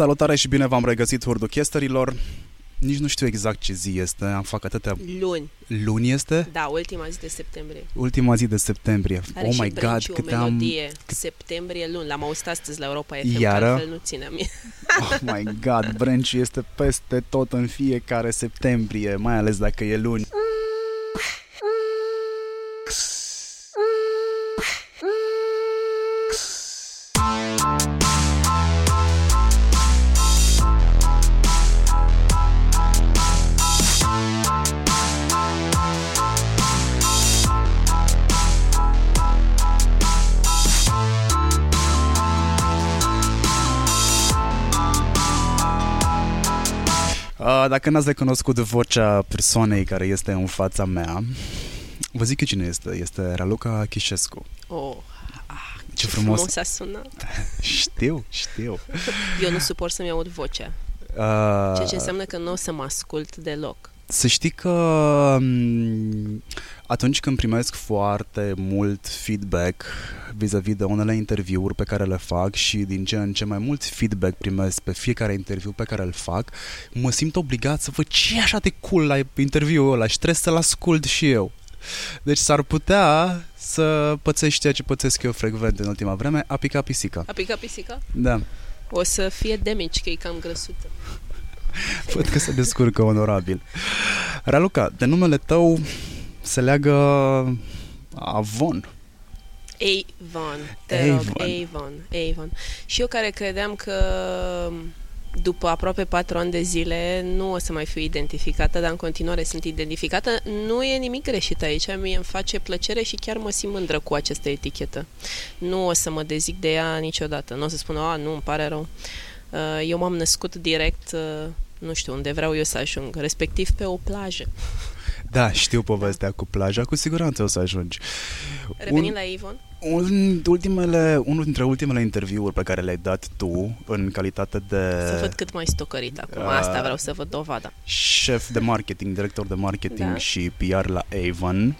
Salutare și bine v-am regăsit hurduchesterilor. Nici nu știu exact ce zi este, am fac atâtea... Luni. Luni este? Da, ultima zi de septembrie. Ultima zi de septembrie. Are oh și my god, cât câte melodie. am... Septembrie luni. L-am auzit astăzi la Europa FM, Iară? că altfel nu ținem. Oh my god, Brânci este peste tot în fiecare septembrie, mai ales dacă e luni. Uh, dacă n-ați recunoscut vocea persoanei care este în fața mea, vă zic eu cine este. Este Raluca Chișescu. Oh, ah, Ce frumos. frumos a sunat. Știu, știu. Eu nu suport să-mi aud vocea. Uh, Ceea ce înseamnă că nu o să mă ascult deloc. Să știi că m, atunci când primesc foarte mult feedback vis-a-vis de unele interviuri pe care le fac și din ce în ce mai mult feedback primesc pe fiecare interviu pe care îl fac, mă simt obligat să văd ce e așa de cool la interviul ăla și trebuie să-l ascult și eu. Deci s-ar putea să pățești ceea ce pățesc eu frecvent în ultima vreme, a picat pisica. A picat pisica? Da, O să fie damage, că e cam grăsută. văd că se descurcă onorabil. Raluca, de numele tău se leagă Avon. Avon, te rog, Avon. Avon, Avon. Și eu care credeam că după aproape patru ani de zile nu o să mai fiu identificată, dar în continuare sunt identificată. Nu e nimic greșit aici, mie îmi face plăcere și chiar mă simt mândră cu această etichetă. Nu o să mă dezic de ea niciodată. Nu o să spun, a, nu, îmi pare rău. Uh, Eu m-am născut direct, uh, nu știu unde vreau eu să ajung, respectiv pe o plajă. Da, știu povestea cu plaja, cu siguranță o să ajungi. Revenind la Avon, un, ultimele, unul dintre ultimele interviuri pe care le-ai dat tu în calitate de să văd cât mai stocărit acum. Uh, Asta vreau să văd dovada. șef de marketing, director de marketing Da. și PR la Avon,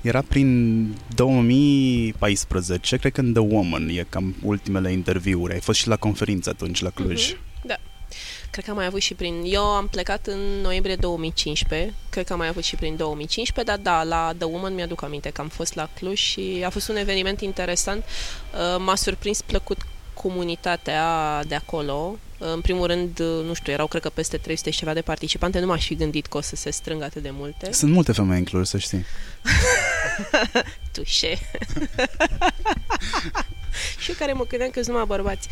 era prin 2014, cred că în The Woman e cam ultimele interviuri. Ai fost și la conferință atunci la Cluj. Mhm. Da. Cred că am mai avut și prin... Eu am plecat în noiembrie 2015, cred că am mai avut și prin 2015, dar da, la The Woman mi-aduc aminte că am fost la Cluj și a fost un eveniment interesant. Uh, M-a surprins plăcut comunitatea de acolo. Uh, În primul rând, uh, nu știu, erau cred că peste 300 și ceva de participante, nu m-aș fi gândit că o să se strângă atât de multe. Sunt multe femei în Cluj, să știi. Tușe. și eu care mă gândeam că sunt numai bărbați.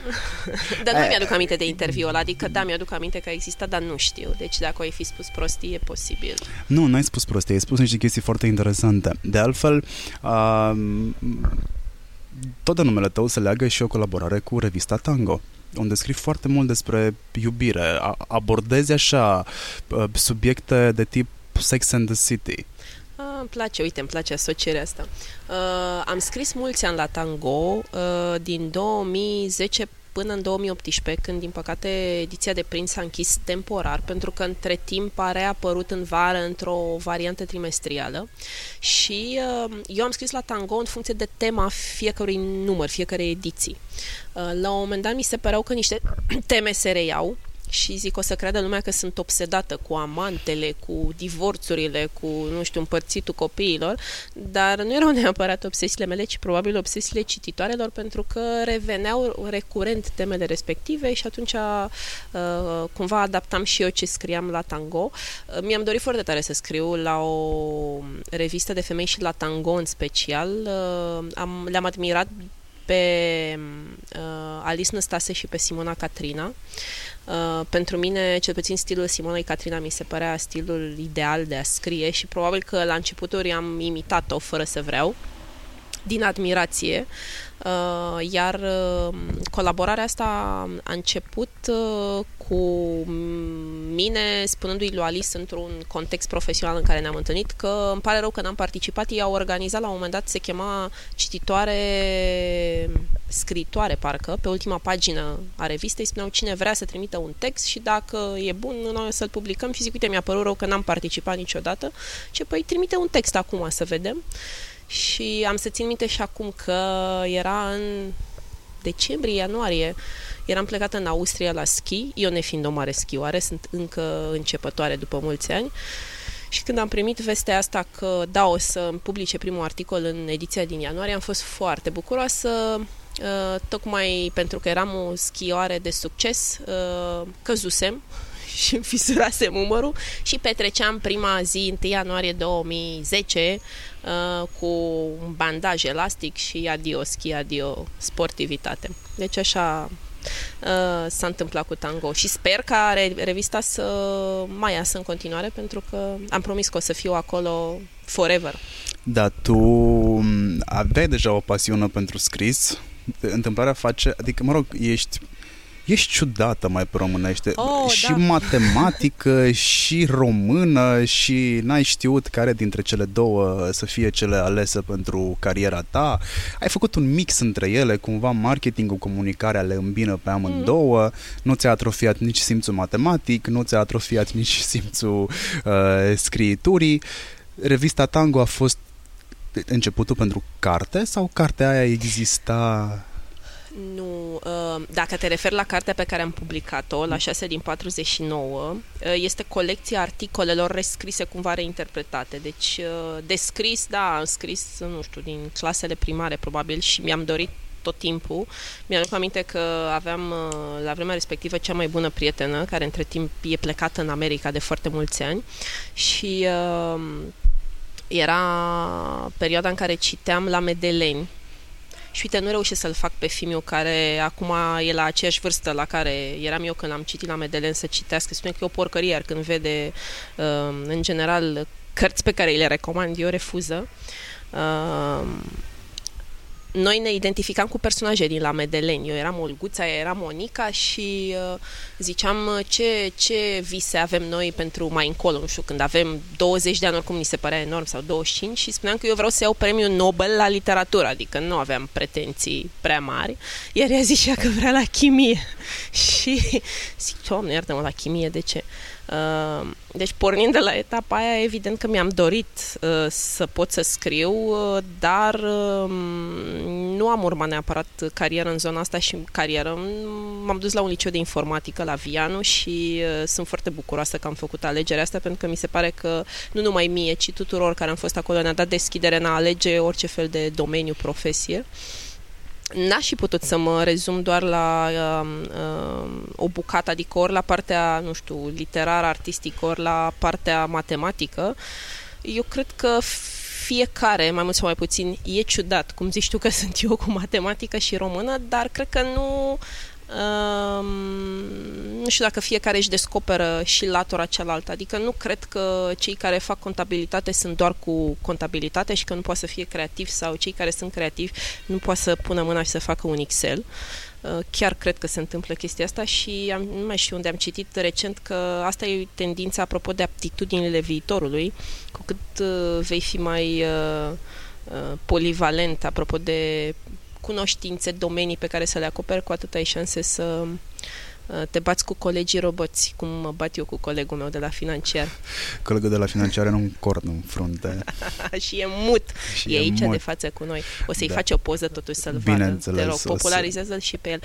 dar nu Eh. mi-aduc aminte de interviul ăla, adică da, mi-aduc aminte că a existat, dar nu știu. Deci dacă ai fi spus prostie, e posibil. Nu, n-ai spus prostie, ai spus niște chestii foarte interesante. De altfel, uh, tot de numele tău se leagă și o colaborare cu revista Tango unde scrii foarte mult despre iubire, A- abordezi așa uh, subiecte de tip Sex and the City. Ah, îmi place, uite, îmi place asocierea asta. Uh, am scris mulți ani la tango, uh, din 2010 până în 2018, când, din păcate, ediția de print s-a închis temporar, pentru că între timp a reapărut în vară într-o variantă trimestrială și uh, eu am scris la tango în funcție de tema fiecărui număr, fiecare ediții. Uh, la un moment dat mi se păreau că niște teme se reiau și zic, o să creadă lumea că sunt obsedată cu amantele, cu divorțurile, cu, nu știu, împărțitul copiilor, dar nu erau neapărat obsesiile mele, ci probabil obsesiile cititoarelor, pentru că reveneau recurent temele respective și atunci uh, cumva adaptam și eu ce scriam la tango. Uh, mi-am dorit foarte tare să scriu la o revistă de femei și la tango în special. Uh, am, le-am admirat pe uh, Alice Năstase și pe Simona Catrina. Uh, pentru mine, cel puțin stilul Simonei Catrina mi se părea stilul ideal de a scrie și probabil că la începuturi am imitat-o fără să vreau, din admirație, uh, iar uh, colaborarea asta a început uh, cu mine spunându-i lui Alice într-un context profesional în care ne-am întâlnit că îmi pare rău că n-am participat. Ei au organizat la un moment dat, se chema cititoare scritoare, parcă, pe ultima pagină a revistei spuneau cine vrea să trimită un text și dacă e bun, noi o să-l publicăm și zic, uite, mi-a părut rău că n-am participat niciodată. Și păi trimite un text acum să vedem. Și am să țin minte și acum că era în decembrie, ianuarie, eram plecată în Austria la schi, eu nefiind o mare schioare, sunt încă începătoare după mulți ani, și când am primit vestea asta că da, o să publice primul articol în ediția din ianuarie, am fost foarte bucuroasă, uh, tocmai pentru că eram o schioare de succes, uh, căzusem și îmi fisurasem umărul și petreceam prima zi, 1 ianuarie 2010, uh, cu un bandaj elastic și adio schi, adio sportivitate. Deci așa uh, s-a întâmplat cu tango și sper ca revista să mai iasă în continuare pentru că am promis că o să fiu acolo forever. Da, tu aveai deja o pasiune pentru scris, întâmplarea face, adică, mă rog, ești ești ciudată mai pe românește. Oh, și da. matematică, și română, și n-ai știut care dintre cele două să fie cele alese pentru cariera ta. Ai făcut un mix între ele, cumva marketingul, comunicarea le îmbină pe amândouă, mm. nu ți-a atrofiat nici simțul matematic, nu ți-a atrofiat nici simțul uh, scriiturii. Revista Tango a fost începutul pentru carte sau cartea aia exista nu, uh, dacă te referi la cartea pe care am publicat-o, la 6 din 49, uh, este colecția articolelor rescrise cumva reinterpretate. Deci, uh, descris, da, am scris, nu știu, din clasele primare probabil și mi-am dorit tot timpul. Mi-am aminte că aveam la vremea respectivă cea mai bună prietenă, care între timp e plecată în America de foarte mulți ani și uh, era perioada în care citeam la Medeleni și uite, nu reușesc să-l fac pe Fimiu, care acum e la aceeași vârstă la care eram eu când am citit la Medelen să citească. Spune că e o porcărie, iar când vede, uh, în general, cărți pe care îi le recomand, eu refuză. Uh, noi ne identificam cu personaje din la Medeleni. Eu eram Olguța, ea era Monica și uh, ziceam uh, ce, ce vise avem noi pentru mai încolo, nu știu, când avem 20 de ani, oricum ni se părea enorm, sau 25 și spuneam că eu vreau să iau premiul Nobel la literatură, adică nu aveam pretenții prea mari, iar ea zicea că vrea la chimie. și zic, doamne, iartă-mă, la chimie, de ce? Uh, deci, pornind de la etapa aia, evident că mi-am dorit uh, să pot să scriu, uh, dar uh, nu am urmat neapărat carieră în zona asta și carieră. M-am dus la un liceu de informatică la Vianu și uh, sunt foarte bucuroasă că am făcut alegerea asta pentru că mi se pare că nu numai mie, ci tuturor care am fost acolo ne-a dat deschidere în a alege orice fel de domeniu, profesie. Uh, n-aș fi putut să mă rezum doar la uh, uh, o bucată, adică ori la partea, nu știu, literară, artistică, ori la partea matematică. Eu cred că fiecare, mai mult sau mai puțin, e ciudat, cum zici tu că sunt eu cu matematică și română, dar cred că nu nu știu dacă fiecare își descoperă și latura cealaltă. Adică nu cred că cei care fac contabilitate sunt doar cu contabilitate și că nu poate să fie creativ sau cei care sunt creativi nu poate să pună mâna și să facă un Excel. Uh, chiar cred că se întâmplă chestia asta și am, nu mai știu unde am citit recent că asta e tendința apropo de aptitudinile viitorului, cu cât uh, vei fi mai uh, uh, polivalent apropo de cunoștințe, domenii pe care să le acoperi, cu atât ai șanse să uh, te bați cu colegii roboți, cum mă bat eu cu colegul meu de la financiar. Colegul de la financiar are un corn în frunte. și e mut. Și e, e aici mut. de față cu noi. O să-i da. faci o poză totuși să-l vadă. Te rog, popularizează-l și pe el.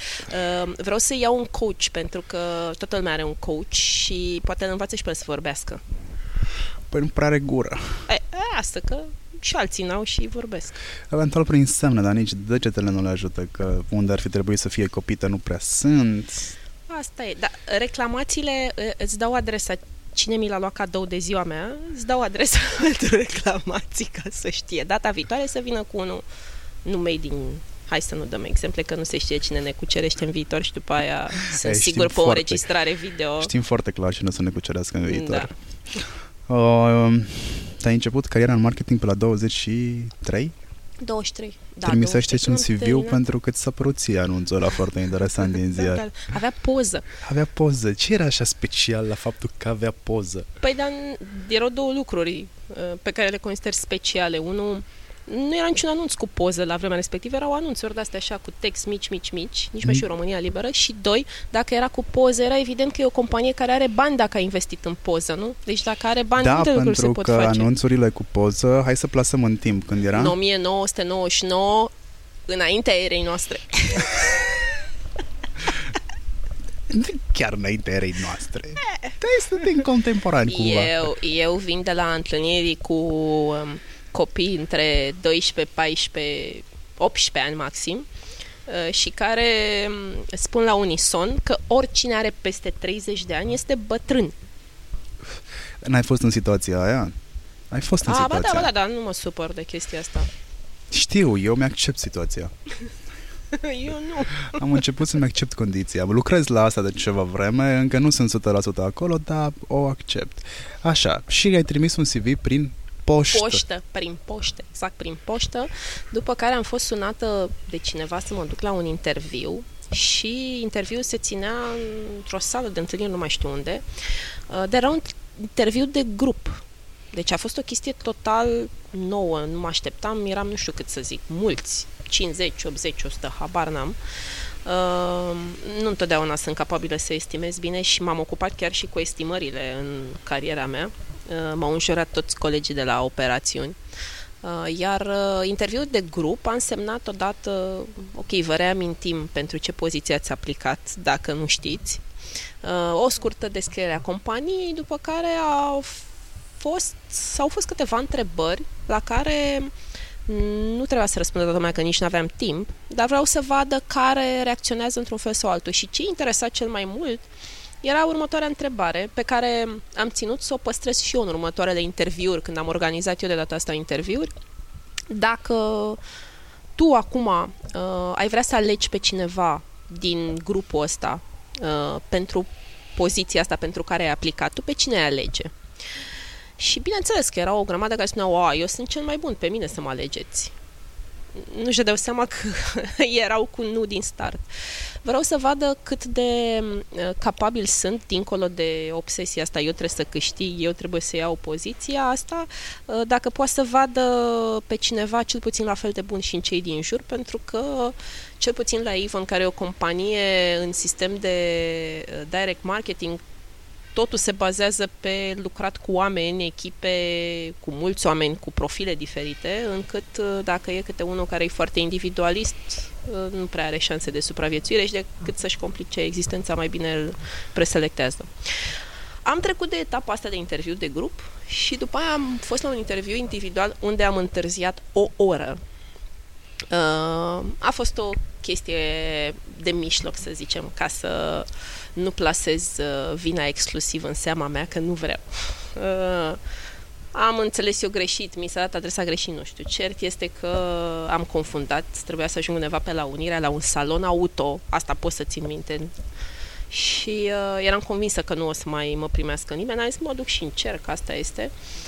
Uh, vreau să iau un coach, pentru că toată lumea are un coach și poate îl învață și pe el să vorbească. Păi nu prea are gură. E, asta că și alții n-au și vorbesc. Eventual prin semne, dar nici degetele nu le ajută, că unde ar fi trebuit să fie copită nu prea sunt. Asta e, dar reclamațiile îți dau adresa cine mi l-a luat cadou de ziua mea, îți dau adresa pentru reclamații ca să știe. Data viitoare să vină cu unul numei din hai să nu dăm exemple, că nu se știe cine ne cucerește în viitor și după aia sunt Ei, sigur pe foarte, o înregistrare video. Știm foarte clar cine să ne cucerească în viitor. Da. Uh, ai început cariera în marketing pe la 23? 23. Da, Trimisește un CV pentru că ți s-a părut ție anunțul ăla foarte interesant din ziar. Da, da. avea poză. Avea poză. Ce era așa special la faptul că avea poză? Păi, dar erau două lucruri uh, pe care le consider speciale. Unul, nu era niciun anunț cu poză la vremea respectivă, erau anunțuri de-astea așa cu text mici, mici, mici, nici mai mm. și România Liberă și doi, dacă era cu poză, era evident că e o companie care are bani dacă a investit în poză, nu? Deci dacă are bani, da, multe lucruri se pot că face. anunțurile cu poză, hai să plasăm în timp, când era? În 1999, înaintea erei noastre. chiar înainte erei noastre. Te suntem contemporani cumva. Eu, eu vin de la întâlniri cu um, copii între 12, 14, 18 ani maxim uh, și care um, spun la unison că oricine are peste 30 de ani este bătrân. N-ai fost în situația aia? Ai fost în A, ba situația da, ba da, dar nu mă supăr de chestia asta. Știu, eu mi-accept situația. Eu nu. Am început să-mi accept condiția. Lucrez la asta de ceva vreme, încă nu sunt 100% acolo, dar o accept. Așa, și ai trimis un CV prin poștă. Poștă, prin poștă, exact prin poștă, după care am fost sunată de cineva să mă duc la un interviu și interviul se ținea într-o sală de întâlniri, nu mai știu unde, uh, dar era un interviu de grup. Deci a fost o chestie total nouă, nu mă așteptam, eram nu știu cât să zic, mulți, 50, 80, 100, habar n-am. Uh, nu întotdeauna sunt capabilă să estimez bine și m-am ocupat chiar și cu estimările în cariera mea. Uh, m-au înjurat toți colegii de la operațiuni. Uh, iar uh, interviul de grup a însemnat odată, ok, vă reamintim pentru ce poziție ați aplicat, dacă nu știți, uh, o scurtă descriere a companiei, după care au fost, au fost câteva întrebări la care nu trebuia să răspundă toată lumea că nici nu aveam timp, dar vreau să vadă care reacționează într-un fel sau altul. Și ce interesa cel mai mult era următoarea întrebare pe care am ținut să o păstrez și eu în următoarele interviuri, când am organizat eu de data asta interviuri. Dacă tu acum uh, ai vrea să alegi pe cineva din grupul ăsta uh, pentru poziția asta pentru care ai aplicat, tu pe cine ai alege? Și bineînțeles că era o grămadă care spuneau, a, eu sunt cel mai bun, pe mine să mă alegeți. Nu-și dau seama că erau cu nu din start. Vreau să vadă cât de uh, capabil sunt, dincolo de obsesia asta, eu trebuie să câștig, eu trebuie să iau poziția asta, uh, dacă poate să vadă pe cineva cel puțin la fel de bun și în cei din jur, pentru că cel puțin la Avon, care e o companie în sistem de uh, direct marketing, totul se bazează pe lucrat cu oameni, echipe, cu mulți oameni, cu profile diferite, încât uh, dacă e câte unul care e foarte individualist, uh, nu prea are șanse de supraviețuire și decât să-și complice existența, mai bine îl preselectează. Am trecut de etapa asta de interviu de grup și după aia am fost la un interviu individual unde am întârziat o oră. Uh, a fost o chestie de mijloc, să zicem, ca să nu plasez uh, vina exclusiv în seama mea, că nu vreau. Uh, am înțeles eu greșit, mi s-a dat adresa greșit, nu știu. Cert este că am confundat, trebuia să ajung undeva pe la Unirea, la un salon auto, asta pot să țin minte. Și uh, eram convinsă că nu o să mai mă primească nimeni, am zis mă duc și încerc, asta este. Uh,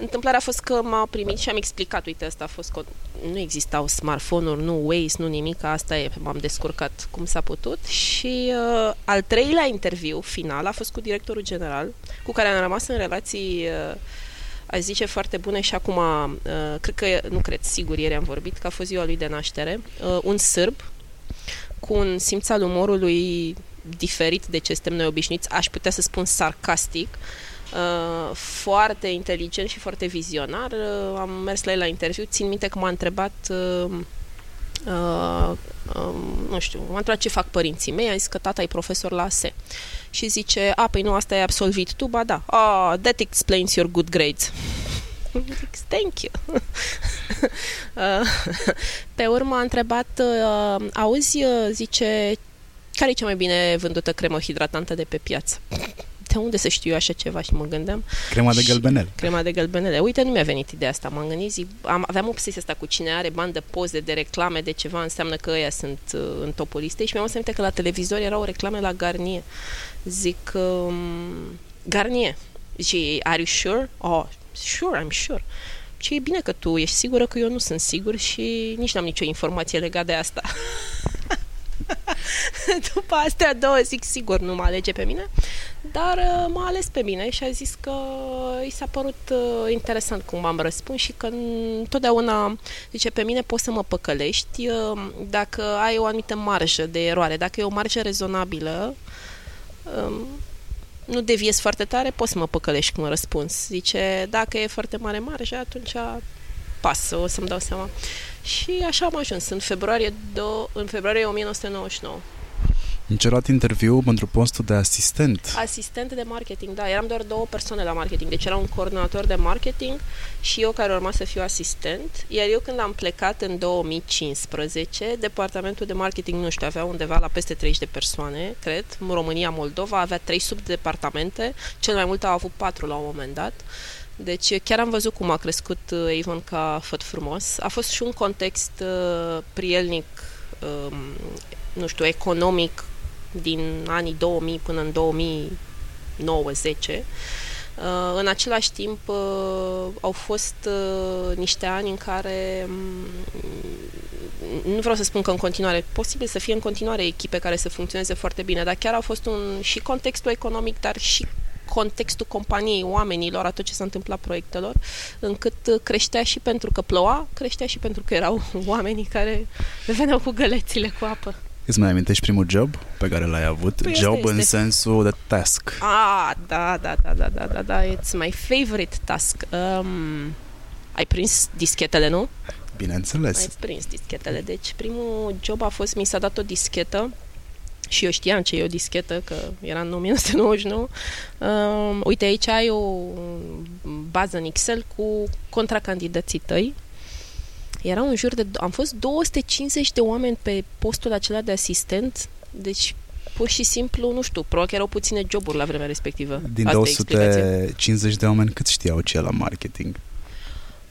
Întâmplarea a fost că m-a primit și am explicat, uite, asta a fost că nu existau smartphone-uri, nu Waze, nu nimic, asta e, m-am descurcat cum s-a putut. Și uh, al treilea interviu final a fost cu directorul general, cu care am rămas în relații uh, aș zice foarte bune și acum, uh, cred că, nu cred, sigur, ieri am vorbit, că a fost ziua lui de naștere, uh, un sârb cu un simț al umorului diferit de ce suntem noi obișnuiți, aș putea să spun sarcastic, uh, Uh, foarte inteligent și foarte vizionar. Uh, am mers la el la interviu, țin minte că m-a întrebat uh, uh, uh, nu știu, m-a întrebat ce fac părinții mei, a zis că tata e profesor la ASE. Și zice, a, păi nu, asta ai absolvit tu? Ba da. Ah, that explains your good grades. Thank you. uh, pe urmă a întrebat, uh, auzi, uh, zice, care e cea mai bine vândută cremă hidratantă de pe piață? De unde să știu eu așa ceva și mă gândeam. Crema de gălbenele. Crema de gălbenele. Uite, nu mi-a venit ideea asta. M-am gândit, zic, am, aveam obsesia asta cu cine are bani de poze, de reclame, de ceva, înseamnă că ăia sunt uh, în topul listei și mi-am aminte că la televizor erau reclame la Garnier. Zic, um, Garnier. Și, are you sure? Oh, sure, I'm sure. Și e bine că tu ești sigură că eu nu sunt sigur și nici n-am nicio informație legată de asta. După astea două zic sigur nu mă alege pe mine, dar uh, m-a ales pe mine și a zis că i s-a părut uh, interesant cum am răspuns și că întotdeauna, zice, pe mine poți să mă păcălești uh, dacă ai o anumită marjă de eroare. Dacă e o marjă rezonabilă, um, nu deviezi foarte tare, poți să mă păcălești cum răspuns. Zice, dacă e foarte mare marjă, atunci pasă, o să-mi dau seama. Și așa am ajuns, în februarie, do- în februarie 1999. În luat interviu pentru postul de asistent. Asistent de marketing, da. Eram doar două persoane la marketing. Deci era un coordonator de marketing și eu care urma să fiu asistent. Iar eu când am plecat în 2015, departamentul de marketing, nu știu, avea undeva la peste 30 de persoane, cred. În România, Moldova avea 3 subdepartamente. Cel mai mult au avut 4 la un moment dat. Deci chiar am văzut cum a crescut uh, Avon ca făt frumos. A fost și un context uh, prielnic, um, nu știu, economic din anii 2000 până în 2009 Uh, în același timp, uh, au fost uh, niște ani în care um, nu vreau să spun că în continuare, posibil să fie în continuare echipe care să funcționeze foarte bine, dar chiar a fost un și contextul economic, dar și contextul companiei, oamenilor, a tot ce s-a întâmplat proiectelor, încât creștea și pentru că ploua, creștea și pentru că erau oamenii care veneau cu gălețile cu apă. Îți mai amintești primul job pe care l-ai avut? Păi job este, în este. sensul de task. Ah, da, da, da, da, da, da, da, it's my favorite task. Um, ai prins dischetele, nu? Bineînțeles. Ai prins dischetele. Deci primul job a fost, mi s-a dat o dischetă și eu știam ce e o dischetă, că era în 1999. Uh, uite, aici ai o bază în Excel cu contracandidații tăi. Era un jur de... Am fost 250 de oameni pe postul acela de asistent, deci pur și simplu, nu știu, probabil că erau puține joburi la vremea respectivă. Din Asta 250 de oameni, cât știau ce la marketing?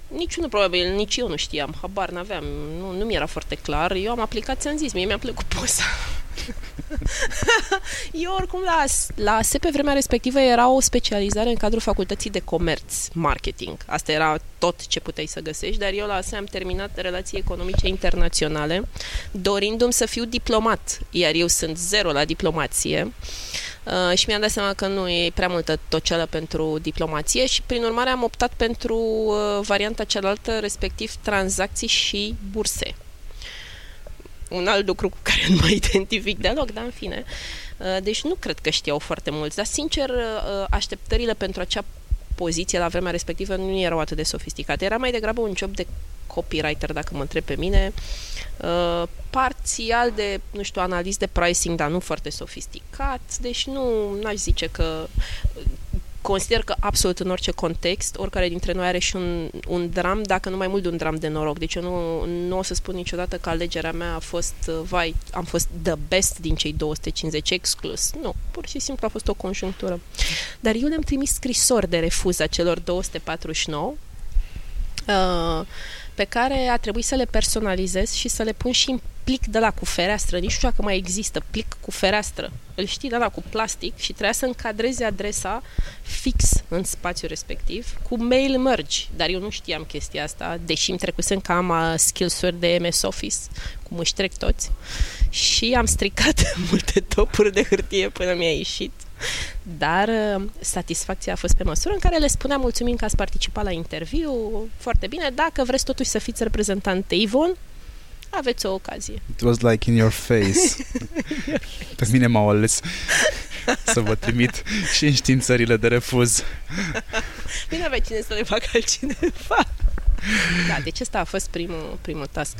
Niciunul probabil, nici eu nu știam, habar n-aveam, nu, nu mi era foarte clar. Eu am aplicat, ți-am zis, mie mi-a plăcut poza. Eu oricum la, la SE pe vremea respectivă era o specializare în cadrul facultății de comerț, marketing. Asta era tot ce puteai să găsești, dar eu la ASE am terminat relații economice internaționale, dorindu-mi să fiu diplomat, iar eu sunt zero la diplomație. Uh, și mi-am dat seama că nu e prea multă toceală pentru diplomație și prin urmare am optat pentru uh, varianta cealaltă, respectiv tranzacții și burse un alt lucru cu care nu mă identific deloc, dar în fine. Uh, deci nu cred că știau foarte mulți, dar sincer uh, așteptările pentru acea poziție la vremea respectivă nu erau atât de sofisticate. Era mai degrabă un job de copywriter, dacă mă întreb pe mine, uh, parțial de, nu știu, analist de pricing, dar nu foarte sofisticat, deci nu aș zice că consider că absolut în orice context, oricare dintre noi are și un, un dram, dacă nu mai mult de un dram de noroc. Deci eu nu, nu o să spun niciodată că alegerea mea a fost, uh, vai, am fost the best din cei 250 exclus. Nu, pur și simplu a fost o conjunctură. Dar eu le-am trimis scrisori de refuz a celor 249 uh, pe care a trebuit să le personalizez și să le pun și în plic de la cu fereastră, nici nu știu dacă mai există plic cu fereastră. Îl știi de la cu plastic și trebuia să încadreze adresa fix în spațiul respectiv cu mail merge, dar eu nu știam chestia asta, deși îmi trecusem că am uh, skills-uri de MS Office, cum își trec toți și am stricat multe topuri de hârtie până mi-a ieșit. Dar uh, satisfacția a fost pe măsură în care le spuneam mulțumim că ați participat la interviu, foarte bine, dacă vreți totuși să fiți reprezentant Avon, aveți o ocazie. It was like in your face. Pe mine m-au ales să vă trimit și în științările de refuz. Bine avea cine să le facă altcineva. Da, deci ăsta a fost primul, primul task.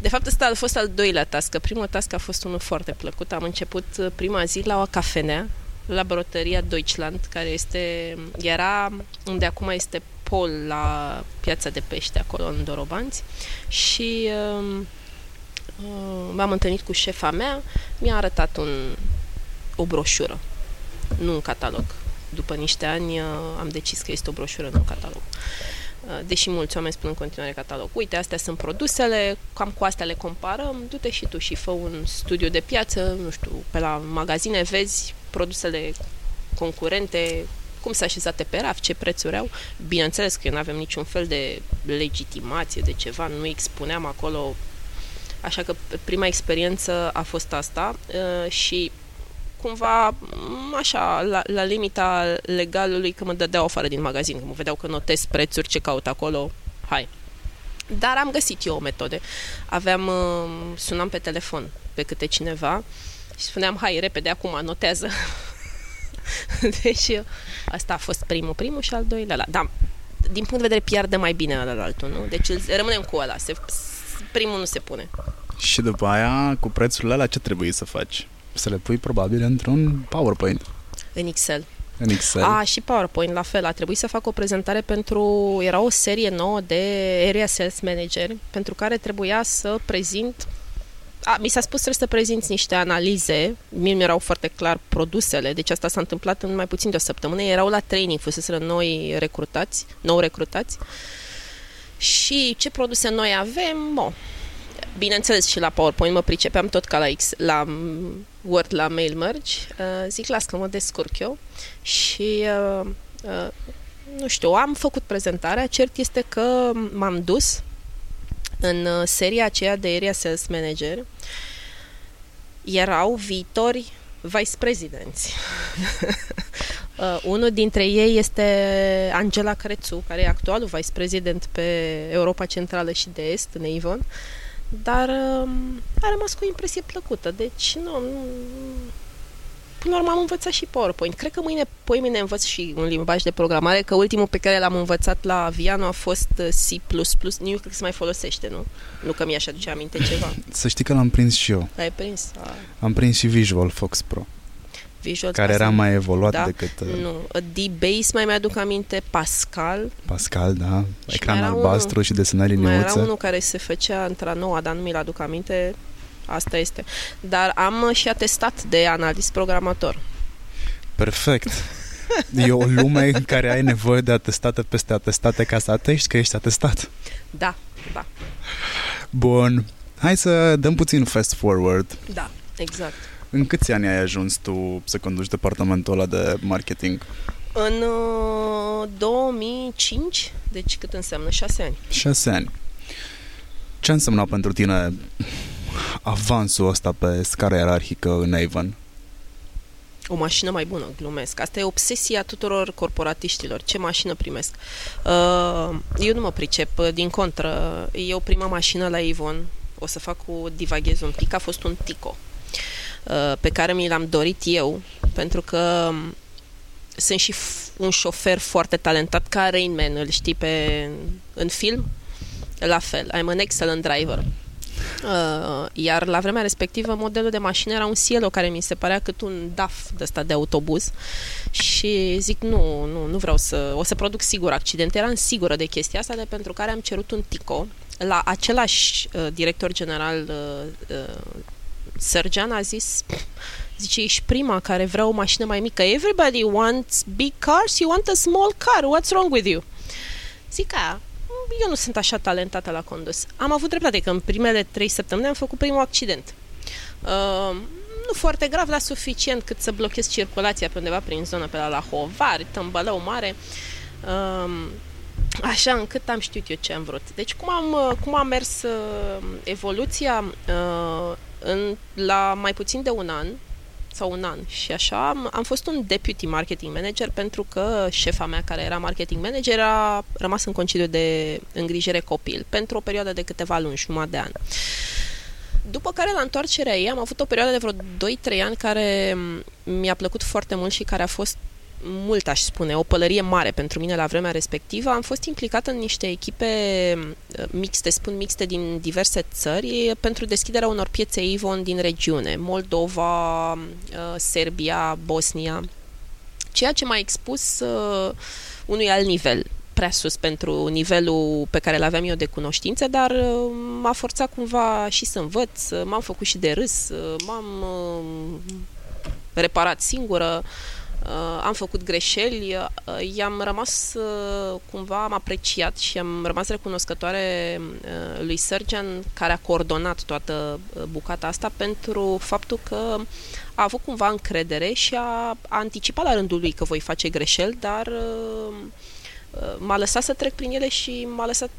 De fapt, ăsta a fost al doilea task. Primul task a fost unul foarte plăcut. Am început uh, prima zi la o cafenea, la brotăria Deutschland, care este, era unde acum este Pol la piața de pește acolo în Dorobanți și uh, uh, m-am întâlnit cu șefa mea, mi-a arătat un, o broșură, nu un catalog. După niște ani uh, am decis că este o broșură, nu un catalog. Uh, deși mulți oameni spun în continuare catalog. Uite, astea sunt produsele, cam cu astea le comparăm, du-te și tu și fă un studiu de piață, nu știu, pe la magazine vezi produsele concurente, cum s-a așezate pe raf, ce prețuri au. Bineînțeles că eu nu avem niciun fel de legitimație de ceva, nu expuneam acolo. Așa că prima experiență a fost asta uh, și cumva așa, la, la limita legalului că mă dădeau afară din magazin, că mă vedeau că notez prețuri, ce caut acolo, hai. Dar am găsit eu o metode. Aveam, uh, sunam pe telefon pe câte cineva și spuneam, hai, repede, acum, notează. deci, asta a fost primul, primul și al doilea. La. Da, din punct de vedere pierde mai bine ăla altul, nu? Deci rămânem cu ăla. Se, primul nu se pune. Și după aia, cu prețurile alea, ce trebuie să faci? să le pui probabil într-un PowerPoint. În Excel. În Excel. A, și PowerPoint, la fel. A trebuit să fac o prezentare pentru... Era o serie nouă de Area Sales Manager, pentru care trebuia să prezint a, mi s-a spus trebuie să prezinți niște analize, mie mi erau foarte clar produsele, deci asta s-a întâmplat în mai puțin de o săptămână, erau la training, fuseseră noi recrutați, nou recrutați. Și ce produse noi avem, bo, bineînțeles și la PowerPoint mă pricepeam tot ca la, X, la Word, la mail merge, uh, zic las că mă descurc eu. Și uh, uh, nu știu, am făcut prezentarea, cert este că m-am dus în uh, seria aceea de Area Sales Manager erau viitori vice prezidenți. uh, unul dintre ei este Angela Crețu, care e actualul vice president pe Europa Centrală și de Est, în Avon, dar uh, a rămas cu o impresie plăcută. Deci, nu, nu până la urmă am învățat și PowerPoint. Cred că mâine, poi mine învăț și un limbaj de programare, că ultimul pe care l-am învățat la Viano a fost uh, C++. Nu cred că se mai folosește, nu? Nu că mi-aș aduce aminte ceva. Să știi că l-am prins și eu. L-ai prins? A. Am prins și Visual Fox Pro. Visual care era mai evoluat da? decât... Uh... Nu. D-Base mai mi-aduc aminte, Pascal. Pascal, da. Și Ecran albastru unul, și desenat liniuțe. Mai era unul care se făcea într-a noua, dar nu mi-l aduc aminte. Asta este. Dar am și atestat de analist programator. Perfect. E o lume în care ai nevoie de atestate peste atestate ca să atești că ești atestat. Da, da. Bun. Hai să dăm puțin fast forward. Da, exact. În câți ani ai ajuns tu să conduci departamentul ăla de marketing? În uh, 2005, deci cât înseamnă? 6 ani. 6 ani. Ce a însemnat pentru tine avansul ăsta pe scara ierarhică în Avon? O mașină mai bună, glumesc. Asta e obsesia tuturor corporatiștilor. Ce mașină primesc? Uh, eu nu mă pricep, din contră. Eu prima mașină la Avon, o să fac cu divaghez un pic, a fost un Tico uh, pe care mi l-am dorit eu, pentru că sunt și un șofer foarte talentat ca Rain Man, îl știi pe, în film? La fel, I'm an excellent driver. Uh, iar la vremea respectivă modelul de mașină era un Cielo care mi se părea cât un DAF de ăsta de autobuz și zic nu, nu, nu vreau să, o să produc sigur accident. Eram sigură de chestia asta de pentru care am cerut un Tico la același uh, director general uh, uh, Sergean a zis zice, ești prima care vrea o mașină mai mică. Everybody wants big cars, you want a small car. What's wrong with you? Zic aia, eu nu sunt așa talentată la condus. Am avut dreptate că în primele trei săptămâni am făcut primul accident. Uh, nu foarte grav, dar suficient cât să blochez circulația pe undeva prin zonă pe la, la Hovar, tămbălău mare. Uh, așa încât am știut eu ce am vrut. Deci cum am, uh, cum a mers uh, evoluția uh, în, la mai puțin de un an, sau un an. Și așa am, am fost un deputy marketing manager pentru că șefa mea, care era marketing manager, a rămas în concediu de îngrijire copil pentru o perioadă de câteva luni, jumătate de an. După care, la întoarcerea ei, am avut o perioadă de vreo 2-3 ani care mi-a plăcut foarte mult și care a fost mult, aș spune, o pălărie mare pentru mine la vremea respectivă. Am fost implicat în niște echipe uh, mixte, spun mixte, din diverse țări pentru deschiderea unor piețe Avon din regiune. Moldova, uh, Serbia, Bosnia. Ceea ce m-a expus uh, unui alt nivel prea sus pentru nivelul pe care îl aveam eu de cunoștințe, dar m-a forțat cumva și să învăț, m-am făcut și de râs, m-am reparat singură, Uh, am făcut greșeli, uh, i-am rămas uh, cumva, am apreciat și am rămas recunoscătoare lui Sergian care a coordonat toată bucata asta pentru faptul că a avut cumva încredere și a, a anticipat la rândul lui că voi face greșeli, dar m-a lăsat să trec prin ele și m-a lăsat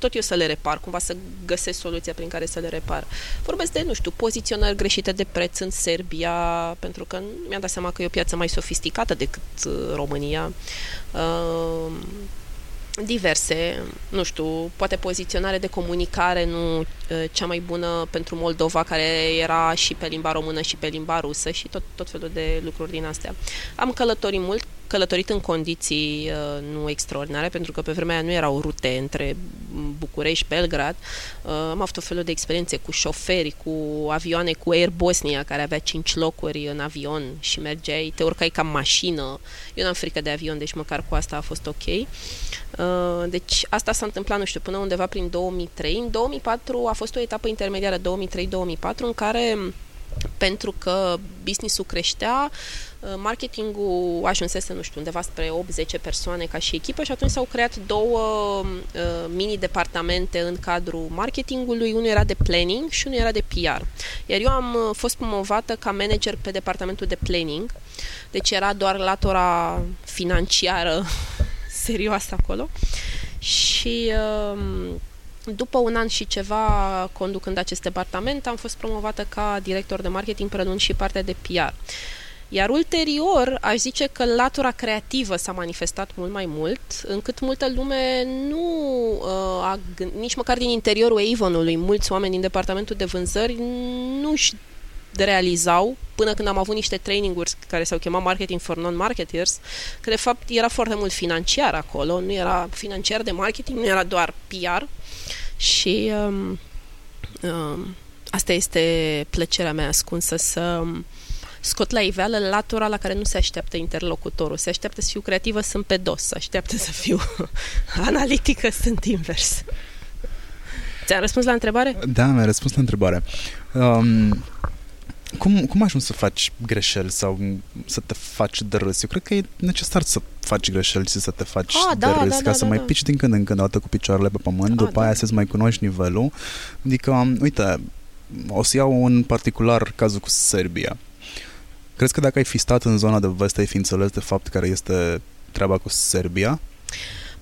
tot eu să le repar, cumva să găsesc soluția prin care să le repar. Vorbesc de, nu știu, poziționări greșite de preț în Serbia, pentru că mi-am dat seama că e o piață mai sofisticată decât uh, România. Uh, diverse, nu știu, poate poziționare de comunicare nu uh, cea mai bună pentru Moldova, care era și pe limba română și pe limba rusă și tot, tot felul de lucruri din astea. Am călătorit mult, călătorit în condiții uh, nu extraordinare, pentru că pe vremea aia nu erau rute între București, Belgrad. Uh, am avut o felul de experiențe cu șoferi, cu avioane, cu Air Bosnia, care avea cinci locuri în avion și mergeai, te urcai ca mașină. Eu n-am frică de avion, deci măcar cu asta a fost ok. Uh, deci asta s-a întâmplat, nu știu, până undeva prin 2003. În 2004 a fost o etapă intermediară, 2003-2004, în care pentru că business-ul creștea, uh, marketingul ajunsese, nu știu, undeva spre 8-10 persoane ca și echipă și atunci s-au creat două uh, mini-departamente în cadrul marketingului, unul era de planning și unul era de PR. Iar eu am uh, fost promovată ca manager pe departamentul de planning, deci era doar latura financiară serioasă acolo. Și uh, după un an și ceva conducând acest departament, am fost promovată ca director de marketing, prelunând și partea de PR. Iar ulterior, aș zice că latura creativă s-a manifestat mult mai mult, încât multă lume nu, uh, a, nici măcar din interiorul Avonului, mulți oameni din departamentul de vânzări nu-și realizau până când am avut niște traininguri care s-au chemat Marketing for Non-Marketers, că de fapt era foarte mult financiar acolo, nu era financiar de marketing, nu era doar PR, și um, um, asta este plăcerea mea ascunsă, să scot la iveală latura la care nu se așteaptă interlocutorul. Se așteaptă să fiu creativă, sunt pe dos. Se așteaptă să fiu analitică, sunt invers. Ți-am răspuns la întrebare? Da, mi-a răspuns la întrebare. Um, cum, cum ajungi să faci greșeli sau să te faci de râs? Eu cred că e necesar să faci greșeli și să te faci ah, de da, râs da, ca da, să da, mai da. pici din când în când o dată cu picioarele pe pământ, Ah, după da. aia să-ți mai cunoști nivelul. Adică, um, uite, o să iau în particular cazul cu Serbia. Crezi că dacă ai fi stat în zona de vest, ai fi înțeles de fapt care este treaba cu Serbia?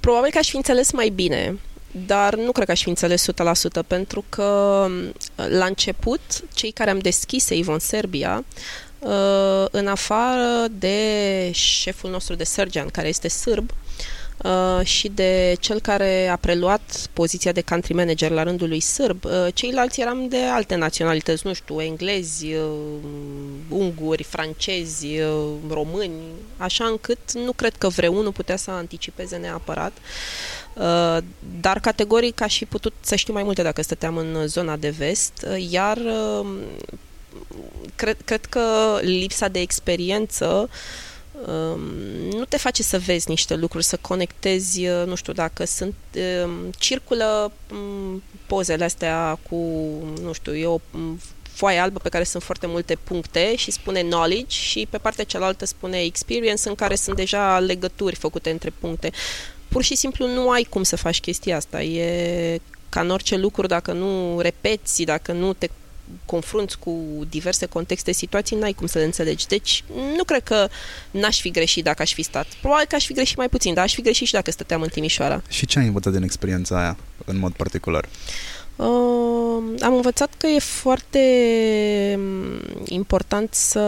Probabil că aș fi înțeles mai bine, dar nu cred că aș fi înțeles 100%, pentru că la început, cei care am deschis Avon Serbia, uh, în afară de șeful nostru de surgeon, care este sârb, uh, și de cel care a preluat poziția de country manager la rândul lui sârb, uh, ceilalți eram de alte naționalități, nu știu, englezi, uh, unguri, francezi, uh, români, așa încât nu cred că vreunul putea să anticipeze neapărat. Uh, dar categoric aș fi putut să știu mai multe dacă stăteam în zona de vest, uh, iar uh, cred, cred că lipsa de experiență um, nu te face să vezi niște lucruri, să conectezi, uh, nu știu, dacă sunt, um, circulă um, pozele astea cu, nu știu, eu foaie albă pe care sunt foarte multe puncte și spune knowledge și pe partea cealaltă spune experience în care sunt deja legături făcute între puncte. Pur și simplu nu ai cum să faci chestia asta. E ca în orice lucru, dacă nu repeți, dacă nu te confrunți cu diverse contexte, situații, n-ai cum să le înțelegi. Deci, nu cred că n-aș fi greșit dacă aș fi stat. Probabil că aș fi greșit mai puțin, dar aș fi greșit și dacă stăteam în Timișoara. Și ce ai învățat din experiența aia, în mod particular? Uh, am învățat că e foarte mm, important să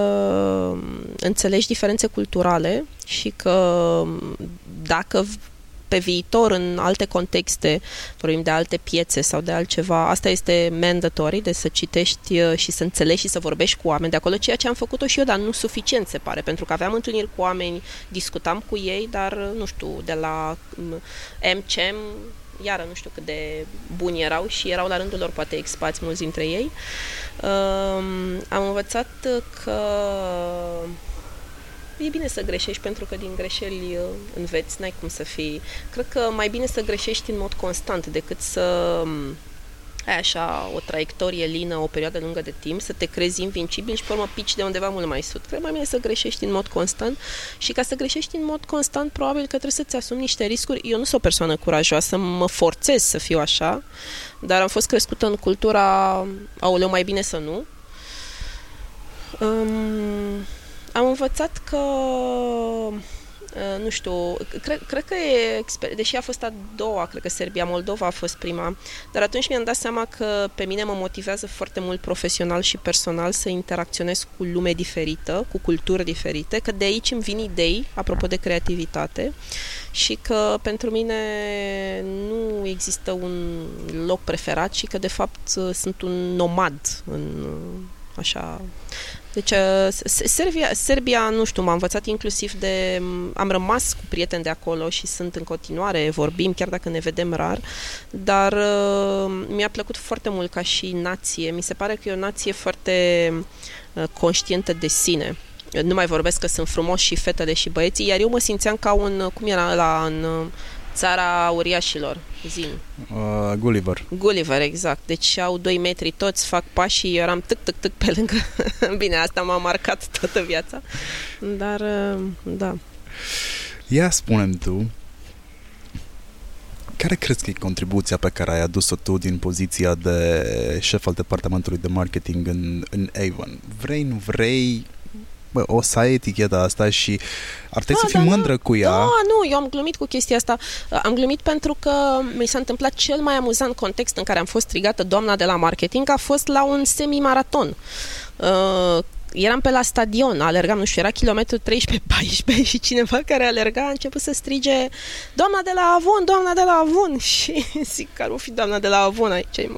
înțelegi diferențe culturale și că mm, dacă pe viitor, în alte contexte, vorbim de alte piețe sau de altceva, asta este mandatory, de să citești uh, și să înțelegi și să vorbești cu oameni de acolo, ceea ce am făcut-o și eu, dar nu suficient, se pare, pentru că aveam întâlniri cu oameni, discutam cu ei, dar, uh, nu știu, de la mm, MCM, iară nu știu cât de buni erau și erau la rândul lor poate expați mulți dintre ei. Um, am învățat că e bine să greșești pentru că din greșeli uh, înveți, n-ai cum să fii. Cred că mai bine să greșești în mod constant decât să um, ai așa o traiectorie lină, o perioadă lungă de timp, să te crezi invincibil și pe urmă pici de undeva mult mai sus. Cred mai bine să greșești în mod constant și ca să greșești în mod constant, probabil că trebuie să-ți asumi niște riscuri. Eu nu sunt o persoană curajoasă, mă forțez să fiu așa, dar am fost crescută în cultura aoleu, mai bine să nu. Um, am învățat că Uh, nu știu, cred, cred că e, deși a fost a doua, cred că Serbia-Moldova a fost prima, dar atunci mi-am dat seama că pe mine mă motivează foarte mult profesional și personal să interacționez cu lume diferită, cu culturi diferite, că de aici îmi vin idei, apropo de creativitate, și că pentru mine nu există un loc preferat și că de fapt sunt un nomad în așa Deci uh, Serbia, Serbia, nu știu, m-a învățat inclusiv de... Am rămas cu prieteni de acolo și sunt în continuare, vorbim, chiar dacă ne vedem rar, dar uh, mi-a plăcut foarte mult ca și nație. Mi se pare că e o nație foarte uh, conștientă de sine. Nu mai vorbesc că sunt frumoși și fetele și băieții, iar eu mă simțeam ca un, cum era la în țara uriașilor, zin. Uh, Gulliver. Gulliver, exact. Deci au 2 metri toți, fac pași și eu eram tâc, tâc, tâc pe lângă. Bine, asta m-a marcat toată viața. Dar, uh, da. Ia spune tu, care crezi că e contribuția pe care ai adus-o tu din poziția de șef al departamentului de marketing în, în Avon? Vrei, nu vrei, bă, o să ai eticheta asta și ar trebui da, să fii da, mândră cu ea. Da, nu, eu am glumit cu chestia asta. Am glumit pentru că mi s-a întâmplat cel mai amuzant context în care am fost strigată doamna de la marketing a fost la un semi-maraton. Uh, eram pe la stadion, alergam, nu știu, era kilometru 13-14 și cineva care alerga a început să strige doamna de la Avon, doamna de la Avon și zic, care o fi doamna de la Avon aici?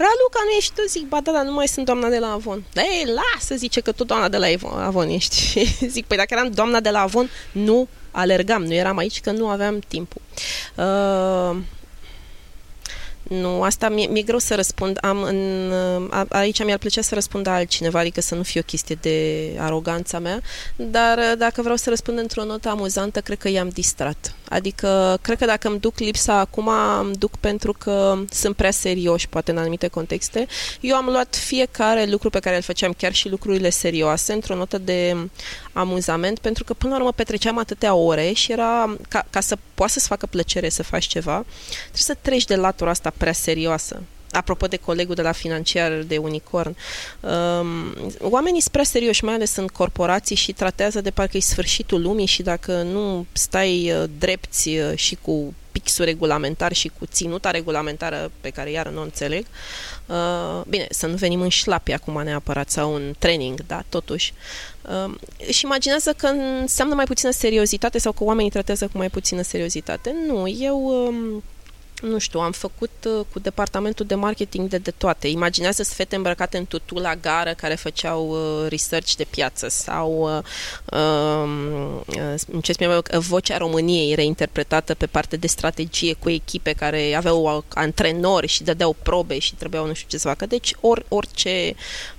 Raluca, nu ești tu? Zic, ba da, dar nu mai sunt doamna de la Avon. Da, ei, lasă, zice că tu doamna de la Avon ești. zic, păi dacă eram doamna de la Avon, nu alergam, nu eram aici că nu aveam timpul. Uh, nu, asta mi-e, mi-e greu să răspund. Am în, a, aici mi-ar plăcea să răspund altcineva, adică să nu fie o chestie de aroganța mea, dar dacă vreau să răspund într-o notă amuzantă, cred că i-am distrat. Adică, cred că dacă îmi duc lipsa acum, îmi duc pentru că sunt prea serioși, poate în anumite contexte. Eu am luat fiecare lucru pe care îl făceam, chiar și lucrurile serioase, într-o notă de amuzament, pentru că până la urmă petreceam atâtea ore și era, ca, ca să poată să-ți facă plăcere să faci ceva, trebuie să treci de latura asta prea serioasă. Apropo de colegul de la financiar de Unicorn, um, oamenii sunt prea serioși, mai ales în corporații și tratează de parcă e sfârșitul lumii și dacă nu stai uh, drepți uh, și cu pixul regulamentar și cu ținuta regulamentară pe care iar nu o înțeleg. Uh, bine, să nu venim în șlapi acum neapărat sau un training, da, totuși. Uh, și imaginează că înseamnă mai puțină seriozitate sau că oamenii tratează cu mai puțină seriozitate. Nu, eu... Uh, nu știu, am făcut uh, cu departamentul de marketing de, de toate. Imaginează fete îmbrăcate în tutu la gară care făceau uh, research de piață sau uh, uh, ce spune, vocea României reinterpretată pe parte de strategie cu echipe care aveau antrenori și dădeau probe și trebuiau nu știu ce să facă. Deci or, orice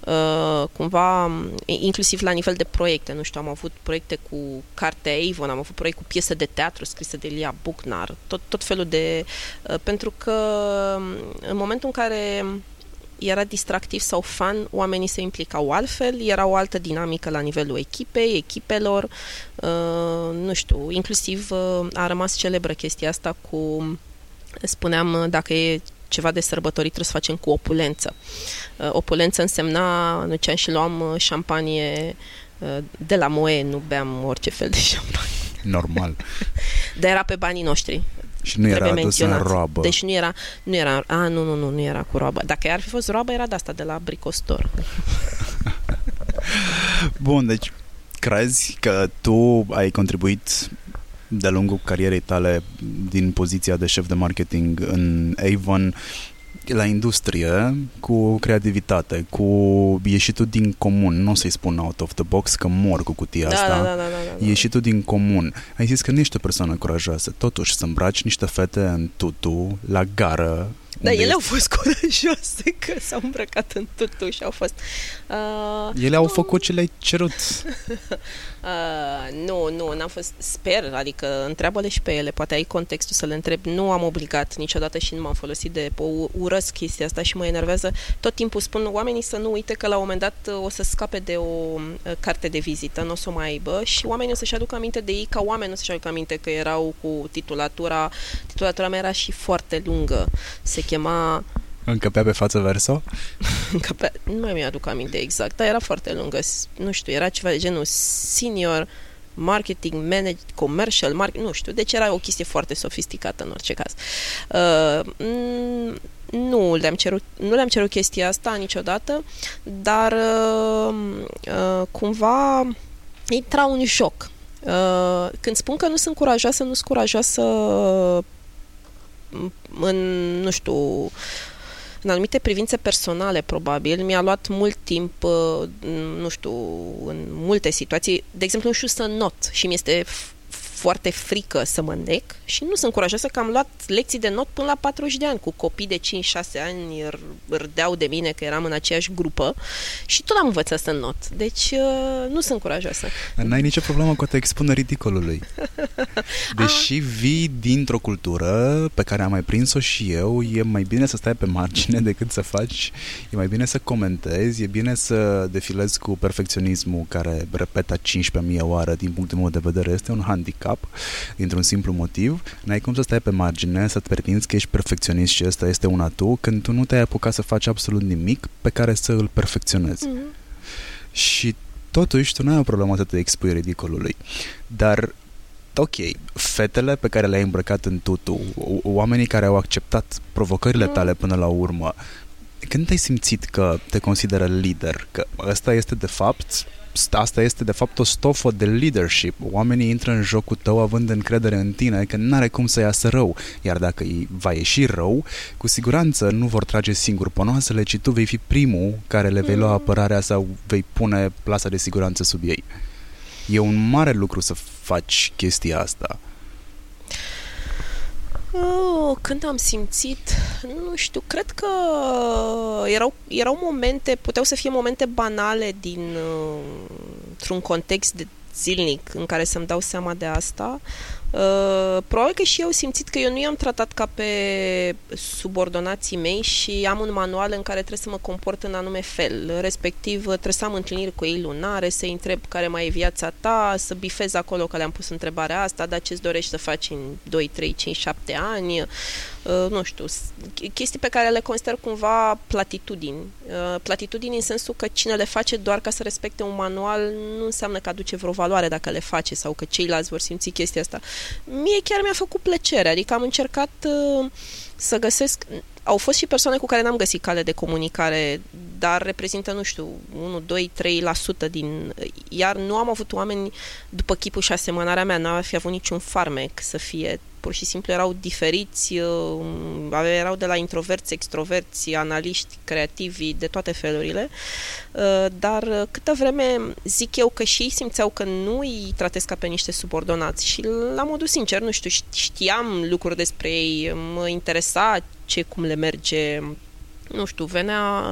uh, cumva, inclusiv la nivel de proiecte, nu știu, am avut proiecte cu cartea Avon, am avut proiecte cu piese de teatru scrise de Elia Buchnar, tot, tot felul de Uh, pentru că um, în momentul în care era distractiv sau fan, oamenii se implicau altfel, era o altă dinamică la nivelul echipei, echipelor, uh, nu știu, inclusiv uh, a rămas celebră chestia asta cu, spuneam, dacă e ceva de sărbătorit trebuie să facem cu opulență. Uh, opulență însemna, nu ce și luam uh, șampanie uh, de la Moe, nu beam orice fel de șampanie. Normal. Dar era pe banii noștri. Și nu era adus în roabă. Deci nu era, nu era, a, nu, nu, nu, nu era cu roabă. Dacă ar fi fost roabă, era de asta, de la bricostor. Bun, deci crezi că tu ai contribuit de-a lungul carierei tale din poziția de șef de marketing în Avon la industrie cu creativitate, cu ieșitul din comun, nu o să-i spun out of the box că mor cu cutia da, asta, da, da, da, da, da. ieșitul din comun. Ai zis că nu ești o persoană curajoasă, totuși să îmbraci niște fete în tutu, la gară, da, ele au fost curajoase că s-au îmbrăcat în tutuș și au fost... Uh, ele au nu. făcut ce le-ai cerut. uh, nu, nu, n-am fost... Sper, adică întreabă-le și pe ele, poate ai contextul să le întreb. Nu am obligat niciodată și nu m-am folosit de... Urăsc chestia asta și mă enervează. Tot timpul spun oamenii să nu uite că la un moment dat uh, o să scape de o uh, carte de vizită, nu o să o mai aibă și oamenii o să-și aducă aminte de ei ca oameni, nu o să-și aducă aminte că erau cu titulatura... Titulatura mea era și foarte lungă. Se chema... Încăpea pe față verso? Încăpea, nu mai mi-aduc aminte exact, dar era foarte lungă. Nu știu, era ceva de genul senior marketing, manage, commercial, marketing, nu știu. Deci era o chestie foarte sofisticată în orice caz. Uh, nu le-am cerut, nu le-am cerut chestia asta niciodată, dar uh, uh, cumva intra un joc. Uh, când spun că nu sunt curajoasă, nu sunt curajoasă în, nu știu, în anumite privințe personale, probabil, mi-a luat mult timp, uh, nu știu, în multe situații, de exemplu, nu știu să not. Și mi este foarte frică să mă îndec și nu sunt curajoasă că am luat lecții de not până la 40 de ani cu copii de 5-6 ani râdeau de mine că eram în aceeași grupă și tot am învățat să not. Deci uh, nu sunt curajoasă. N-ai nicio problemă cu a te expune ridicolului. Deși vii dintr-o cultură pe care am mai prins-o și eu, e mai bine să stai pe margine decât să faci, e mai bine să comentezi, e bine să defilezi cu perfecționismul care repeta 15.000 oară din punctul meu de vedere, este un handicap cap, dintr-un simplu motiv, n-ai cum să stai pe margine, să-ți pretinzi că ești perfecționist și ăsta este un atu, când tu nu te-ai apucat să faci absolut nimic pe care să îl perfecționezi. Mm-hmm. Și totuși tu nu ai o problemă să te expui ridicolului. Dar ok, fetele pe care le-ai îmbrăcat în tutu, oamenii care au acceptat provocările mm. tale până la urmă, când ai simțit că te consideră lider? Că ăsta este de fapt asta este de fapt o stofă de leadership. Oamenii intră în jocul tău având încredere în tine că nu are cum să iasă rău, iar dacă îi va ieși rău, cu siguranță nu vor trage singur ponoasele, ci tu vei fi primul care le vei lua mm. apărarea sau vei pune plasa de siguranță sub ei. E un mare lucru să faci chestia asta. Oh, când am simțit, nu știu, cred că erau, erau momente, puteau să fie momente banale din, uh, într-un context de zilnic în care să-mi dau seama de asta. Uh, probabil că și eu simțit că eu nu i-am tratat ca pe subordonații mei și am un manual în care trebuie să mă comport în anume fel. Respectiv, trebuie să am întâlniri cu ei lunare, să-i întreb care mai e viața ta, să bifez acolo că le-am pus întrebarea asta, dar ce-ți dorești să faci în 2, 3, 5, 7 ani, uh, nu știu, chestii pe care le consider cumva platitudini. Uh, platitudini în sensul că cine le face doar ca să respecte un manual nu înseamnă că aduce vreo valoare dacă le face sau că ceilalți vor simți chestia asta mie chiar mi-a făcut plăcere, adică am încercat uh, să găsesc... Au fost și persoane cu care n-am găsit cale de comunicare, dar reprezintă, nu știu, 1, 2, 3% din... Iar nu am avut oameni după chipul și asemănarea mea, n-ar fi avut niciun farmec să fie. Pur și simplu erau diferiți, uh, erau de la introverți, extroverți, analiști, creativi, de toate felurile, uh, dar câtă vreme zic eu că și ei simțeau că nu îi tratez ca pe niște subordonați și la modul sincer, nu știu, știam lucruri despre ei, mă interesa ce, cum le merge, nu știu, venea,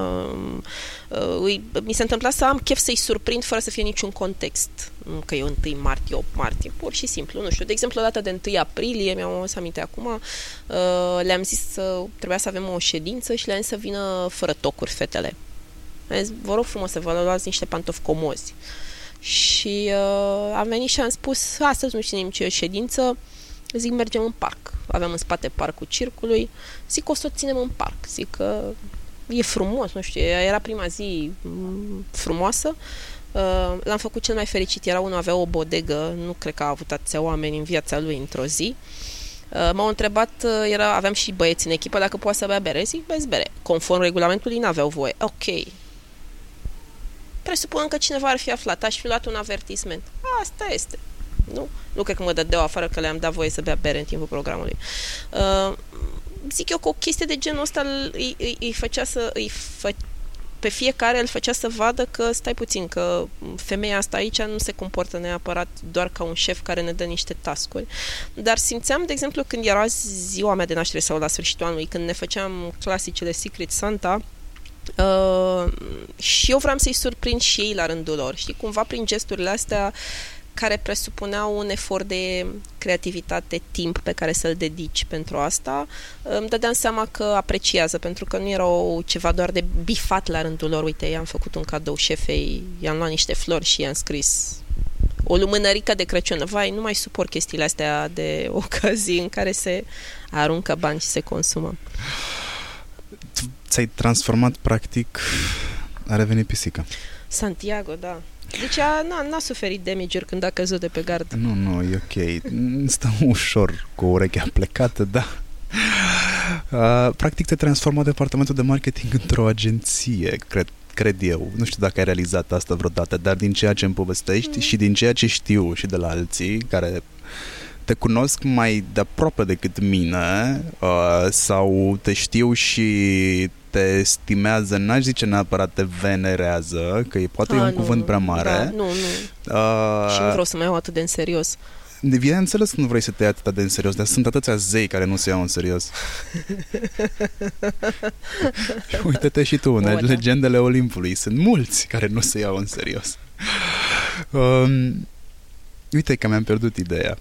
uh, uh, mi se întâmpla să am chef să-i surprind fără să fie niciun context. Nu că e 1 martie, 8 martie, pur și simplu, nu știu. De exemplu, data de 1 aprilie, mi-am să aminte acum, uh, le-am zis să trebuia să avem o ședință și le-am zis să vină fără tocuri fetele. Zis, vă rog frumos să vă luați niște pantofi comozi. Și uh, am venit și am spus, astăzi nu știm ce ședință, zic mergem în parc. Aveam în spate parcul circului, zic o să o ținem în parc, zic că e frumos, nu știu, era prima zi mm, frumoasă, uh, l-am făcut cel mai fericit, era unul, avea o bodegă, nu cred că a avut atâția oameni în viața lui într-o zi, uh, M-au întrebat, uh, era, aveam și băieți în echipă, dacă poate să bea bere. Zic, bezi bere. Conform regulamentului, n-aveau voie. Ok. Presupun că cineva ar fi aflat, aș fi luat un avertisment. Asta este. Nu? Nu cred că mă dădeau afară că le-am dat voie să bea bere în timpul programului. Uh, zic eu că o chestie de genul ăsta îi, îi, îi făcea să... Îi fă, pe fiecare îl făcea să vadă că stai puțin, că femeia asta aici nu se comportă neapărat doar ca un șef care ne dă niște tascuri. Dar simțeam, de exemplu, când era ziua mea de naștere sau la sfârșitul anului, când ne făceam clasicele Secret Santa, Uh, și eu vreau să-i surprind și ei la rândul lor. Știi, cumva prin gesturile astea care presupuneau un efort de creativitate, timp pe care să-l dedici pentru asta, îmi dădeam seama că apreciază, pentru că nu erau ceva doar de bifat la rândul lor. Uite, i-am făcut un cadou șefei, i-am luat niște flori și i-am scris o lumânărică de Crăciun. Vai, nu mai suport chestiile astea de ocazii în care se aruncă bani și se consumă. Ți-ai transformat, practic, a revenit pisica. Santiago, da. Deci a, n-a, n-a suferit damage când a căzut de pe gard. Nu, nu, e ok. Stăm ușor cu urechea plecată, da. Uh, practic te transformă departamentul de marketing într-o agenție, cred, cred eu. Nu știu dacă ai realizat asta vreodată, dar din ceea ce îmi povestești mm. și din ceea ce știu și de la alții care te cunosc mai de aproape decât mine uh, sau te știu și te stimează, n-aș zice neapărat te venerează, că e poate e Ah, un nu, cuvânt nu. prea mare. Da, nu, nu. Uh, Și nu vreau să mă iau atât de în serios. Bineînțeles că nu vrei să te iei atât de în serios, dar sunt atâția zei care nu se iau în serios. Uite-te și tu, Mă în uit, da. legendele Olimpului. Sunt mulți care nu se iau în serios. Um, uite că mi-am pierdut ideea.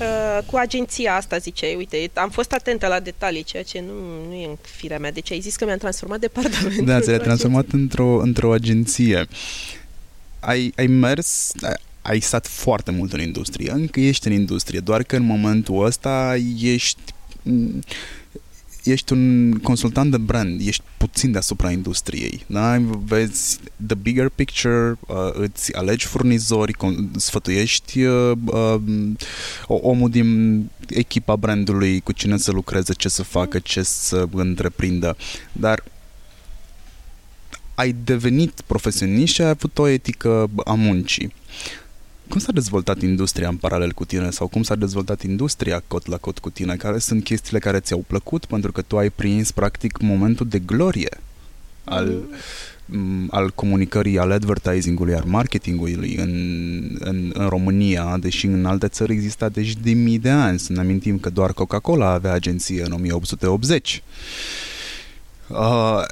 Uh, cu agenția asta, ziceai, uite, am fost atentă la detalii, ceea ce nu, nu e în firea mea. Deci ai zis că mi-am transformat departamentul. Da, ți-ai într-o transformat într-o, într-o agenție. Ai, ai mers, ai, ai stat foarte mult în industrie, încă ești în industrie, doar că în momentul ăsta ești m, ești un consultant de brand, ești puțin deasupra industriei, da? Vezi the bigger picture, uh, îți alegi furnizori, con- sfătuiești uh, uh, omul din echipa brandului cu cine să lucreze, ce să facă, ce să întreprindă, dar ai devenit profesionist și ai avut o etică a muncii. Cum s-a dezvoltat industria în paralel cu tine sau cum s-a dezvoltat industria cot la cot cu tine? Care sunt chestiile care ți-au plăcut pentru că tu ai prins practic momentul de glorie al, m, al comunicării, al advertisingului, al marketingului în, în, în România, deși în alte țări exista deci de mii de ani. Să ne amintim că doar Coca-Cola avea agenție în 1880. Uh,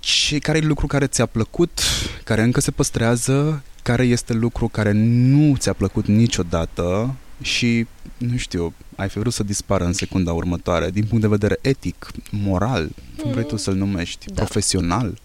ce, care e lucru care ți-a plăcut, care încă se păstrează, care este lucru care nu ți-a plăcut niciodată și, nu știu, ai fi vrut să dispară în secunda următoare, din punct de vedere etic, moral, cum vrei tu să-l numești, Da. profesional.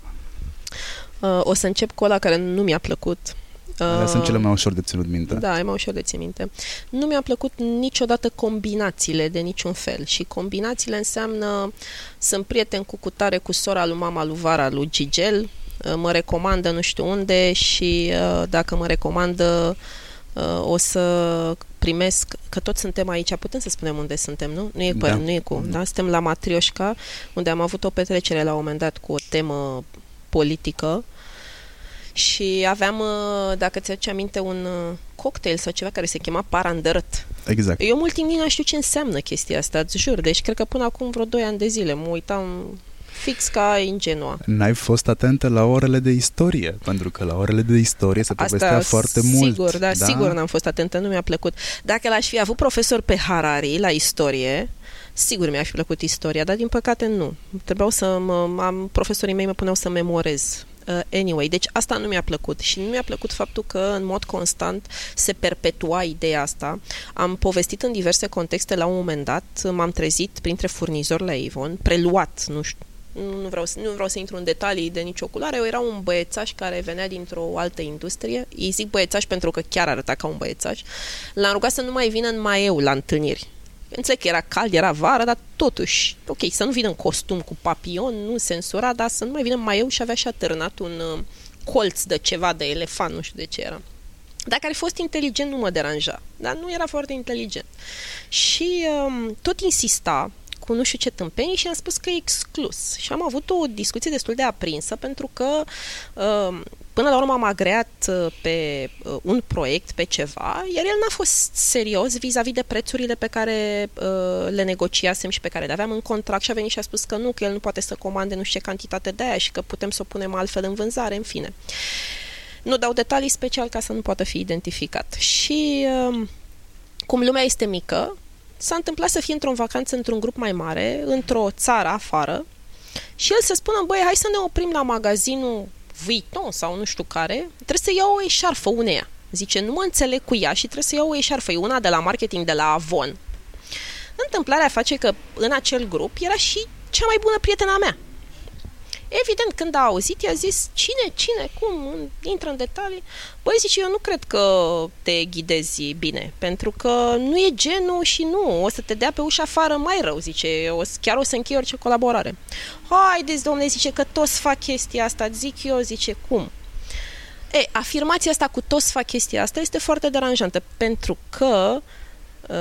Uh, o să încep cu ăla care nu mi-a plăcut. Alea Uh, sunt cele mai ușor de ținut minte. Da, e mai ușor de țin minte. Nu mi-a plăcut niciodată combinațiile de niciun fel și combinațiile înseamnă sunt prieten cu cutare cu sora lui mama lui Vara lui Gigel, uh, mă recomandă nu știu unde și uh, dacă mă recomandă uh, o să primesc, că toți suntem aici, putem să spunem unde suntem, nu? Nu e cu, Da. nu e cu da? Suntem la Matrioșca, unde am avut o petrecere la un moment dat cu o temă politică și aveam, uh, dacă ți-aduce aminte, un uh, cocktail sau ceva care se chema parandărăt. Exact. Eu mult timp nici nu știu ce înseamnă chestia asta, îți jur. Deci cred că până acum vreo 2 ani de zile mă uitam fix ca ingenua. N-ai fost atentă la orele de istorie, pentru că la orele de istorie se povestea foarte mult. sigur, da, sigur n-am fost atentă, nu mi-a plăcut. Dacă l-aș fi avut profesor pe Harari la istorie, sigur mi-aș fi plăcut istoria, dar din păcate nu. Trebuiau să mă, am, profesorii mei mă puneau să memorez. Uh, anyway, deci asta nu mi-a plăcut și nu mi-a plăcut faptul că în mod constant se perpetua ideea asta. Am povestit în diverse contexte la un moment dat, m-am trezit printre furnizori la Avon, preluat, nu știu, nu nu vreau, să, nu vreau să intru în detalii de nicio culoare, eu era un băiețaș care venea dintr-o altă industrie, îi zic băiețaș pentru că chiar arăta ca un băiețaș, l-am rugat să nu mai vină în maieu la întâlniri. Înțeleg că era cald, era vară, dar totuși, ok, să nu vină în costum cu papion, nu sensura, dar să nu mai vină în maieu și avea și atârnat un uh, colț de ceva de elefant, nu știu de ce era. Dacă ar fi fost inteligent, nu mă deranja, dar nu era foarte inteligent. Și um, tot insista cu nu știu ce tâmpenii și am spus că e exclus. Și am avut o discuție destul de aprinsă pentru că um, până la urmă am agreat uh, pe uh, un proiect, pe ceva, iar el n-a fost serios vis-a-vis de prețurile pe care uh, le negociasem și pe care le aveam în contract și a venit și a spus că nu, că el nu poate să comande nu știu ce cantitate de aia și că putem să o punem altfel în vânzare, în fine. Nu dau detalii special ca să nu poată fi identificat. Și um, cum lumea este mică, s-a întâmplat să fie într-o vacanță într-un grup mai mare, într-o țară afară, și el să spună, băi, hai să ne oprim la magazinul Vuitton sau nu știu care, trebuie să iau o eșarfă uneia. Zice, nu mă înțeleg cu ea și trebuie să iau o eșarfă. E una de la marketing de la Avon. Întâmplarea face că în acel grup era și cea mai bună prietena mea. Evident, când a auzit, i-a zis, cine, cine, cum, intră în detalii. Băi, zice, eu nu cred că te ghidezi bine, pentru că nu e genul și nu, o să te dea pe ușa afară mai rău, zice, o, să- chiar o să închei orice colaborare. Haideți, domnule, zice, că toți fac chestia asta, zic eu, zice, cum? E, afirmația asta cu toți fac chestia asta este foarte deranjantă, pentru că uh,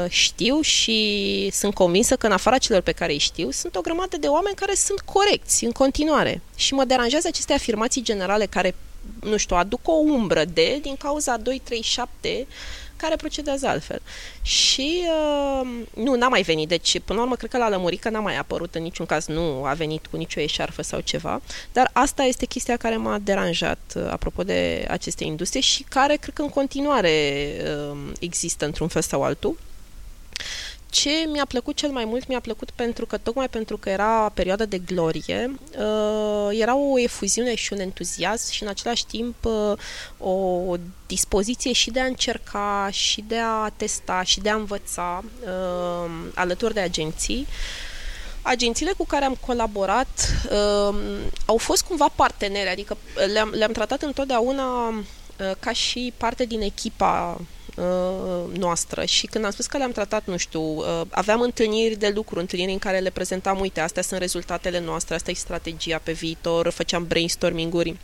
știu și sunt convinsă că în afara celor pe care îi știu, sunt o grămadă de oameni care sunt corecți în continuare. Și mă deranjează aceste afirmații generale care nu știu, aduc o umbră de din cauza 237 care procedează altfel. Și uh, nu, n-a mai venit. Deci, până la urmă, cred că la lămurică n-a mai apărut în niciun caz, nu a venit cu nicio eșarfă sau ceva. Dar asta este chestia care m-a deranjat uh, apropo de aceste industrie și care cred că în continuare uh, există într-un fel sau altul. Ce mi-a plăcut cel mai mult, mi-a plăcut pentru că, tocmai pentru că era perioada de glorie, uh, era o efuziune și un entuziasm și în același timp uh, o dispoziție și de a încerca, și de a testa, și de a învăța uh, alături de agenții. Agențiile cu care am colaborat uh, au fost cumva parteneri, adică le-am, le-am tratat întotdeauna uh, ca și parte din echipa uh, noastră. Și când am spus că le-am tratat, nu știu, uh, aveam întâlniri de lucru, întâlniri în care le prezentam, uite, astea sunt rezultatele noastre, asta e strategia pe viitor, făceam brainstorming-uri.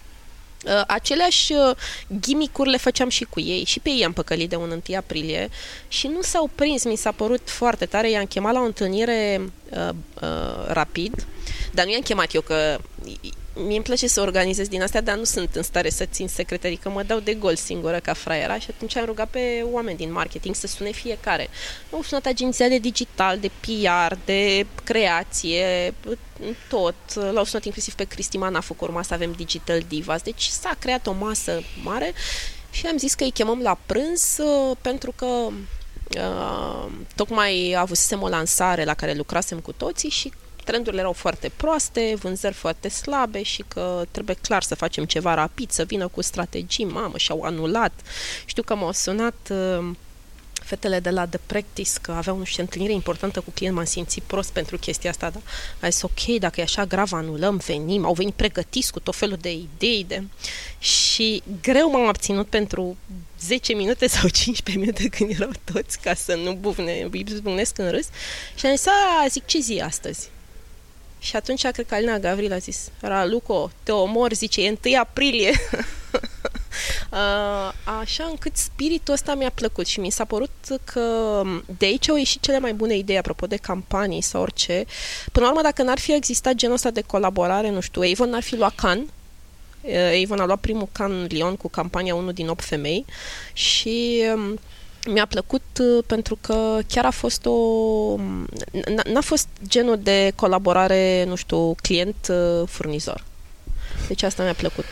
Uh, aceleași uh, ghimicuri le făceam și cu ei. Și pe ei am păcălit de un 1 aprilie și nu s-au prins, mi s-a părut foarte tare, i-am chemat la o întâlnire uh, uh, rapid, dar nu i-am chemat eu că mie îmi place să organizez din astea, dar nu sunt în stare să țin secretarii, că mă dau de gol singură ca fraiera și atunci am rugat pe oameni din marketing să sune fiecare. Au sunat agenția de digital, de PR, de creație, tot. L-au sunat inclusiv pe Cristi Manafu, cu urma să avem Digital Divas. Deci s-a creat o masă mare și am zis că îi chemăm la prânz uh, pentru că uh, tocmai avusesem o lansare la care lucrasem cu toții și trendurile erau foarte proaste, vânzări foarte slabe și că trebuie clar să facem ceva rapid, să vină cu strategii, mamă, și-au anulat. Știu că m-au sunat uh, fetele de la The Practice că aveau, nu știu, întâlnire importantă cu client, m-am simțit prost pentru chestia asta, dar a zis, ok, dacă e așa grav, anulăm, venim, au venit pregătiți cu tot felul de idei de... și greu m-am abținut pentru 10 minute sau 15 minute când erau toți ca să nu bufne, bufnesc în râs și am zis, a, zic, ce zi astăzi? Și atunci cred că Alina Gavril a zis, Raluco, te omor, zice, e 1 aprilie. Așa încât spiritul ăsta mi-a plăcut și mi s-a părut că de aici au ieșit cele mai bune idei apropo de campanii sau orice. Până la urmă, dacă n-ar fi existat genul ăsta de colaborare, nu știu, Avon n-ar fi luat can, Avon a luat primul can Lyon cu campania 1 din 8 femei și mi-a plăcut uh, pentru că chiar a fost o... n-a fost genul de colaborare, nu știu, client-furnizor. Deci asta mi-a plăcut.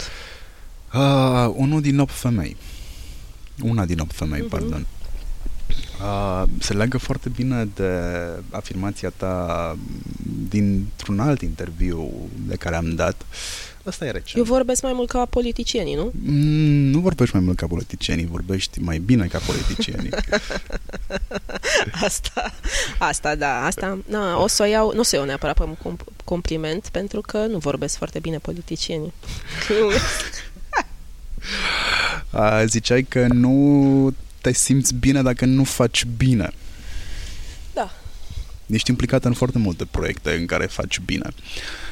Uh, unul din 8 femei. Una din 8 femei, uh-huh. pardon. Uh, se leagă foarte bine de afirmația ta dintr-un alt interviu de care am dat uh, Asta e recent. Eu vorbesc mai mult ca politicienii, nu? Mm, nu vorbești mai mult ca politicienii, vorbești mai bine ca politicienii. asta, asta, da, asta, na, o să o iau, nu o să iau neapărat pe un compliment, pentru că nu vorbesc foarte bine politicienii. A, ziceai că nu te simți bine dacă nu faci bine. Da. Ești implicată în foarte multe proiecte în care faci bine. Uh,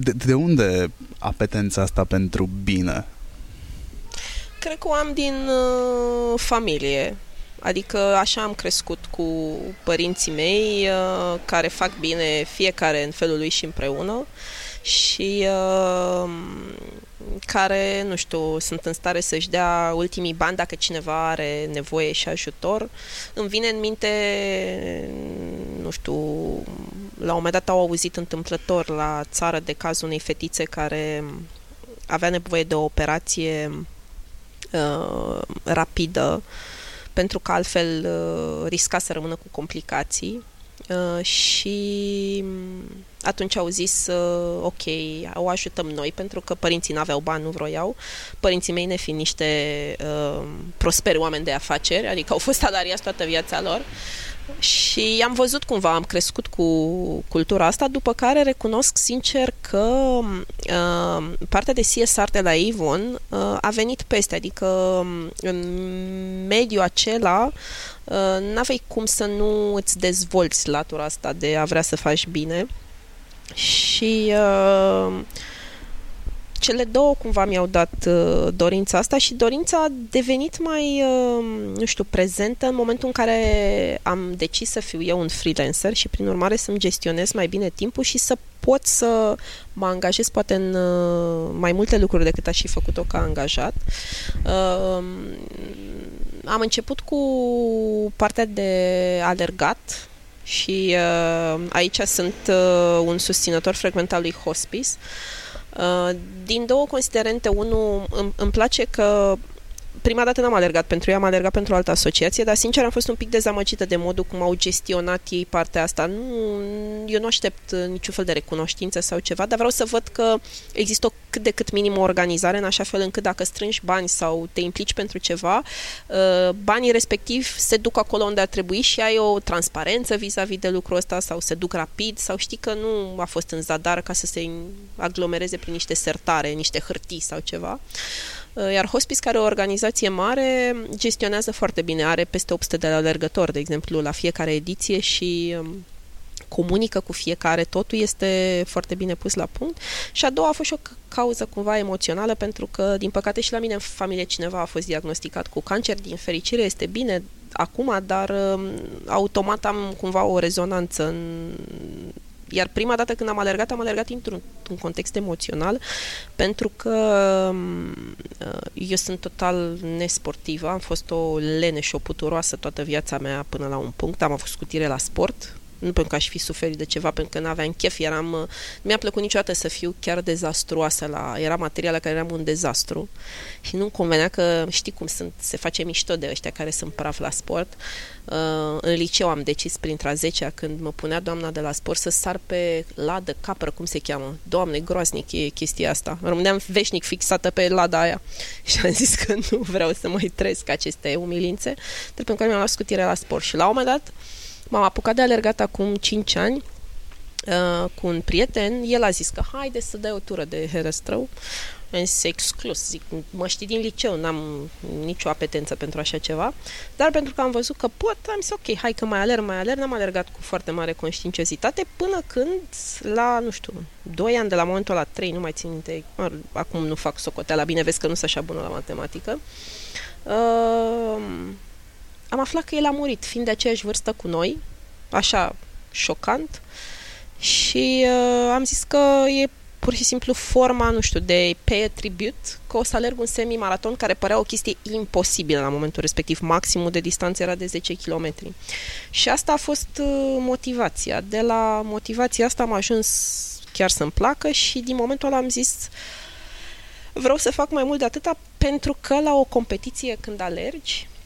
de, de unde apetența asta pentru bine? Cred că o am din uh, familie. Adică așa am crescut cu părinții mei uh, care fac bine fiecare în felul lui și împreună și uh, care, nu știu, sunt în stare să-și dea ultimii bani dacă cineva are nevoie și ajutor. Îmi vine în minte, nu știu, la un moment dat au auzit întâmplător la țară de cazul unei fetițe care avea nevoie de o operație uh, rapidă pentru că altfel uh, risca să rămână cu complicații uh, și atunci au zis, uh, ok, o ajutăm noi, pentru că părinții n-aveau bani, nu vroiau. Părinții mei ne fi niște uh, prosperi oameni de afaceri, adică au fost salariați toată viața lor. Și am văzut cumva, am crescut cu cultura asta, după care recunosc sincer că uh, partea de CSR de la Avon uh, a venit peste, adică um, în mediul acela uh, n-aveai cum să nu îți dezvolți latura asta de a vrea să faci bine. Și uh, cele două cumva mi-au dat uh, dorința asta și dorința a devenit mai, uh, nu știu, prezentă în momentul în care am decis să fiu eu un freelancer și prin urmare să-mi gestionez mai bine timpul și să pot să mă angajez poate în uh, mai multe lucruri decât aș fi făcut-o ca angajat. Uh, am început cu partea de alergat și uh, aici sunt uh, un susținător frecvent al lui hospice. Uh, din două considerente, unul îmi, îmi place că prima dată n-am alergat pentru ea, am alergat pentru o altă asociație, dar sincer am fost un pic dezamăgită de modul cum au gestionat ei partea asta. Nu, eu nu aștept niciun fel de recunoștință sau ceva, dar vreau să văd că există o cât de cât minim o organizare, în așa fel încât dacă strângi bani sau te implici pentru ceva, uh, banii respectiv se duc acolo unde ar trebui și ai o transparență vis-a-vis de lucrul ăsta sau se duc rapid sau știi că nu a fost în zadar ca să se aglomereze prin niște sertare, niște hârtii sau ceva. Uh, iar Hospice, care e o organizație mare, gestionează foarte bine. Are peste 800 de alergători, de exemplu, la fiecare ediție și um, comunică cu fiecare, totul este foarte bine pus la punct. Și a doua a fost și o cauză cumva emoțională, pentru că, din păcate, și la mine în familie cineva a fost diagnosticat cu cancer. Din fericire este bine acum, dar um, automat am cumva o rezonanță în iar prima dată când am alergat, am alergat într-un un context emoțional, pentru că uh, eu sunt total nesportivă, am fost o lene și o puturoasă toată viața mea până la un punct, am avut scutire la sport, nu pentru că aș fi suferit de ceva, pentru că nu aveam chef, eram, uh, mi-a plăcut niciodată să fiu chiar dezastruoasă la, era materia la care eram un dezastru și nu-mi convenea că știi cum sunt, se face mișto de ăștia care sunt praf la sport. Uh, în liceu am decis printre a 10 când mă punea doamna de la sport să sar pe ladă, capră, cum se cheamă. Doamne, groaznic e chestia asta. Rămâneam veșnic fixată pe lada aia și am zis că nu vreau să mai trăiesc aceste umilințe, dar pentru că mi-am luat scutire la sport și la un moment dat M-am apucat de alergat acum 5 ani uh, cu un prieten. El a zis că haide să dai o tură de herăstrău. Am zis exclus, zic, mă știi din liceu, n-am nicio apetență pentru așa ceva, dar pentru că am văzut că pot, am zis ok, hai că mai alerg, mai alerg, n-am alergat cu foarte mare conștiinciozitate până când la, nu știu, 2 ani de la momentul la 3, nu mai țin minte, acum nu fac socoteala, bine vezi că nu sunt așa bună la matematică, uh, am aflat că el a murit, fiind de aceeași vârstă cu noi, așa șocant, și uh, am zis că e pur și simplu forma, nu știu, de pay a tribute, că o să alerg un semi-maraton care părea o chestie imposibilă la momentul respectiv. Maximul de distanță era de 10 km. Și asta a fost uh, motivația. De la motivația asta am ajuns chiar să-mi placă și din momentul ăla am zis vreau să fac mai mult de atâta pentru că la o competiție când alergi Uh,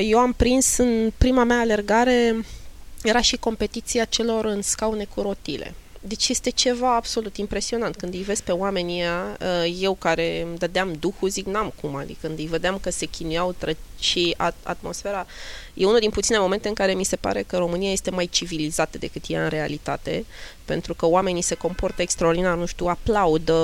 eu am prins în prima mea alergare, era și competiția celor în scaune cu rotile. Deci este ceva absolut impresionant. Când îi vezi pe oamenii ăia, uh, eu care îmi dădeam duhul, zic, n-am cum, adică când îi vedeam că se chinuiau și atmosfera. E unul din puține momente în care mi se pare că România este mai civilizată decât e în realitate, pentru că oamenii se comportă extraordinar, nu știu, aplaudă,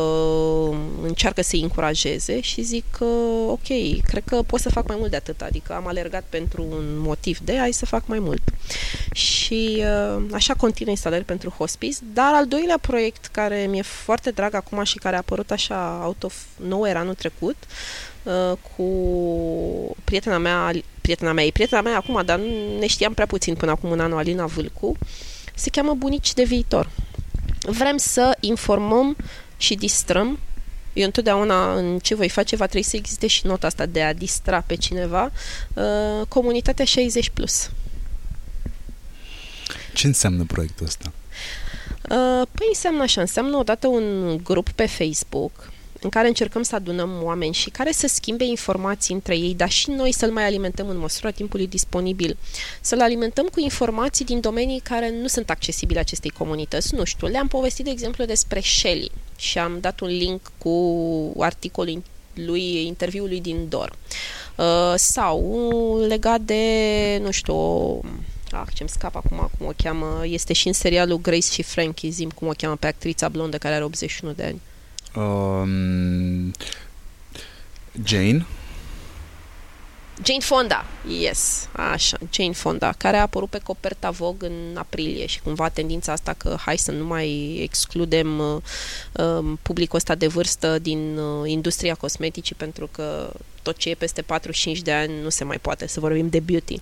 încearcă să-i încurajeze și zic că, ok, cred că pot să fac mai mult de atât, adică am alergat pentru un motiv de, hai să fac mai mult. Și uh, așa continui instalări pentru hospice, dar al doilea proiect care mi-e foarte drag acum și care a apărut așa out of nowhere anul trecut, uh, cu prietena mea prietena mea, e prietena mea acum, dar nu ne știam prea puțin până acum un an, Alina Vâlcu, se cheamă Bunici de Viitor. Vrem să informăm și distrăm eu întotdeauna în ce voi face va trebui să existe și nota asta de a distra pe cineva uh, comunitatea 60+. Plus. Ce înseamnă proiectul ăsta? Uh, păi înseamnă așa, înseamnă odată un grup pe Facebook în care încercăm să adunăm oameni și care să schimbe informații între ei, dar și noi să-l mai alimentăm în măsura timpului disponibil. Să-l alimentăm cu informații din domenii care nu sunt accesibile acestei comunități. Nu știu, le-am povestit, de exemplu, despre Shelley și am dat un link cu articolul lui, interviului din DOR. Uh, sau legat de, nu știu, ah, ce-mi scap acum cum o cheamă, este și în serialul Grace și Frankie, zim cum o cheamă pe actrița blondă care are 81 de ani. Um, Jane. Jane Fonda, yes, așa, Jane Fonda, care a apărut pe coperta Vogue în aprilie și cumva tendința asta că hai să nu mai excludem uh, um, publicul ăsta de vârstă din uh, industria cosmeticii pentru că tot ce e peste 45 de ani nu se mai poate să vorbim de beauty.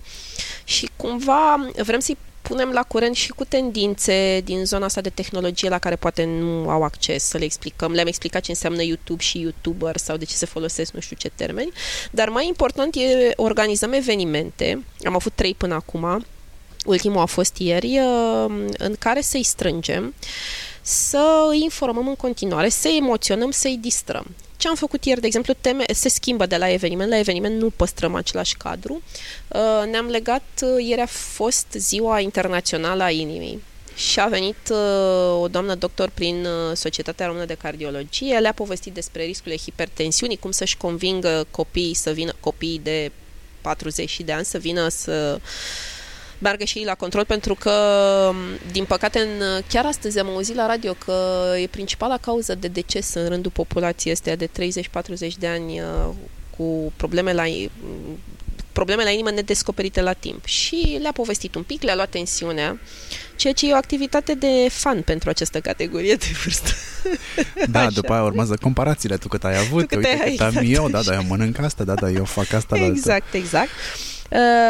Și cumva vrem să-i punem la curent și cu tendințe din zona asta de tehnologie la care poate nu au acces, să le explicăm. Le-am explicat ce înseamnă YouTube și YouTuber sau de ce se folosesc nu știu ce termeni. Dar mai important e organizăm evenimente. Am avut trei până acum. Ultimul a fost ieri, uh, în care să-i strângem, să îi informăm în continuare, să-i emoționăm, să-i distrăm. Ce am făcut ieri, de exemplu, teme, se schimbă de la eveniment la eveniment, nu păstrăm același cadru. Uh, ne-am legat, uh, ieri a fost ziua internațională a inimii și a venit uh, o doamnă doctor prin Societatea Română de Cardiologie, le-a povestit despre riscurile hipertensiunii, cum să-și convingă copiii să vină, copiii de 40 de ani să vină să meargă și ei la control, pentru că, din păcate, în, chiar astăzi am auzit la radio că e principala cauză de deces în rândul populației astea de 30-40 de ani uh, cu probleme la probleme la inimă nedescoperite la timp. Și le-a povestit un pic, le-a luat tensiunea, ceea ce e o activitate de fan pentru această categorie de vârstă. Da, Așa. după aia urmează comparațiile, tu cât ai avut, tu cât uite ai, cât am exact. eu, da, da, eu mănânc asta, da, da, eu fac asta. Exact, exact. Uh,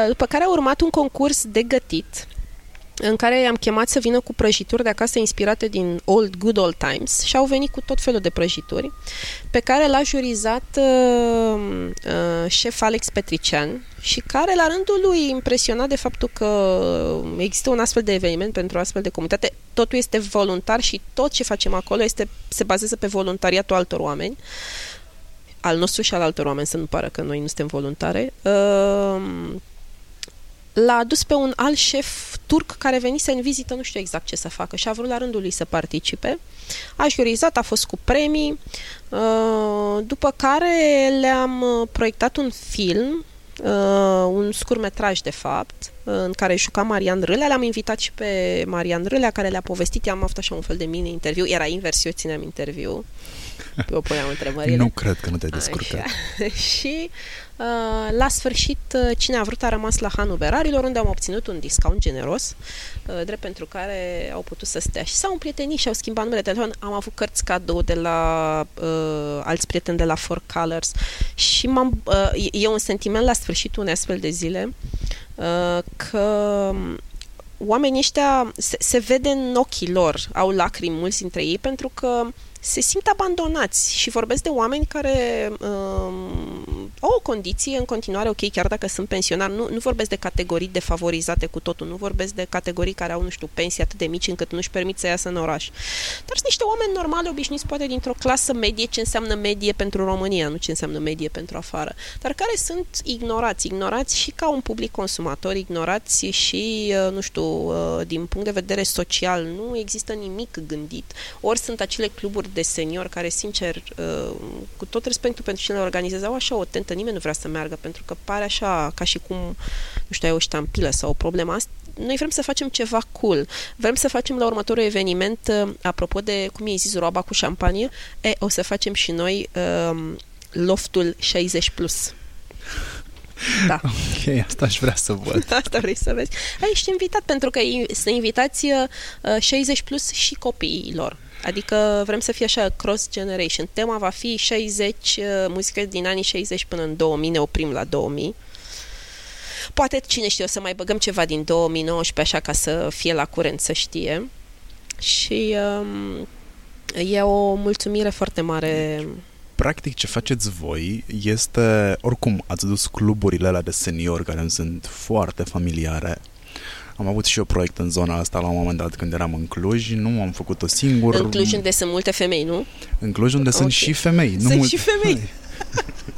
după care a urmat un concurs de gătit în care i-am chemat să vină cu prăjituri de acasă inspirate din Old Good Old Times și au venit cu tot felul de prăjituri pe care l-a jurizat uh, uh, șef Alex Petrician și care la rândul lui impresionat de faptul că există un astfel de eveniment pentru o astfel de comunitate. Totul este voluntar și tot ce facem acolo este, se bazează pe voluntariatul altor oameni. Uh, al nostru și al altor oameni, să nu pară că noi nu suntem voluntare, uh, l-a adus pe un alt șef turc care venise în vizită, nu știu exact ce să facă și a vrut la rândul lui să participe. A jurizat, a fost cu premii, uh, după care le-am uh, proiectat un film un scurmetraj de fapt, în care juca Marian Râlea. L-am invitat și pe Marian Râlea, care le-a povestit. I-am avut așa un fel de mini-interviu. Era invers, eu țineam interviu. Eu puneam întrebările. Nu cred că nu te-ai descurcat. și uh, la sfârșit, uh, cine a vrut a rămas la Hanul Berarilor, unde am obținut un discount generos, uh, drept pentru care au putut să stea. Și s-au împrietenit și au schimbat numele de telefon. Am avut cărți cadou de la uh, alți prieteni de la Four Colors și m-am, uh, e un sentiment la sfârșitul unei astfel de zile uh, că oamenii ăștia se, se vede în ochii lor, au lacrimi mulți dintre ei, pentru că se simt abandonați și vorbesc de oameni care um, au o condiție în continuare ok, chiar dacă sunt pensionari. Nu, nu vorbesc de categorii defavorizate cu totul, nu vorbesc de categorii care au, nu știu, pensii atât de mici încât nu-și permit să iasă în oraș. Dar sunt niște oameni normali, obișnuiți, poate dintr-o clasă medie, ce înseamnă medie pentru România, nu ce înseamnă medie pentru afară, dar care sunt ignorați, ignorați și ca un public consumator, ignorați și, uh, nu știu, uh, din punct de vedere social, nu există nimic gândit. Ori sunt acele cluburi de seniori care, sincer, uh, cu tot respectul pentru cine le organizează, au așa o tentă, nimeni nu vrea să meargă, pentru că pare așa ca și cum, nu știu, ai o ștampilă sau o problemă. Noi vrem să facem ceva cool. Vrem să facem la următorul eveniment, uh, apropo de, cum e zis, roaba cu șampanie, e, o să facem și noi um, loftul 60+. Plus. Da. Ok, asta aș vrea să văd. asta vrei să vezi. Ai, ești invitat pentru că să invitați uh, 60 plus și copiilor. Adică vrem să fie așa cross-generation. Tema va fi 60, uh, muzică din anii 60 până în 2000, ne oprim la 2000. Poate, cine știe, o să mai băgăm ceva din 2019, așa ca să fie la curent, să știe. Și um, e o mulțumire foarte mare practic ce faceți voi este, oricum, ați dus cluburile alea de seniori care îmi sunt foarte familiare am avut și eu proiect în zona asta la un moment dat când eram în Cluj, nu am făcut-o singur. În Cluj unde sunt multe femei, nu? În Cluj unde okay. sunt și femei. Nu sunt multe... și femei.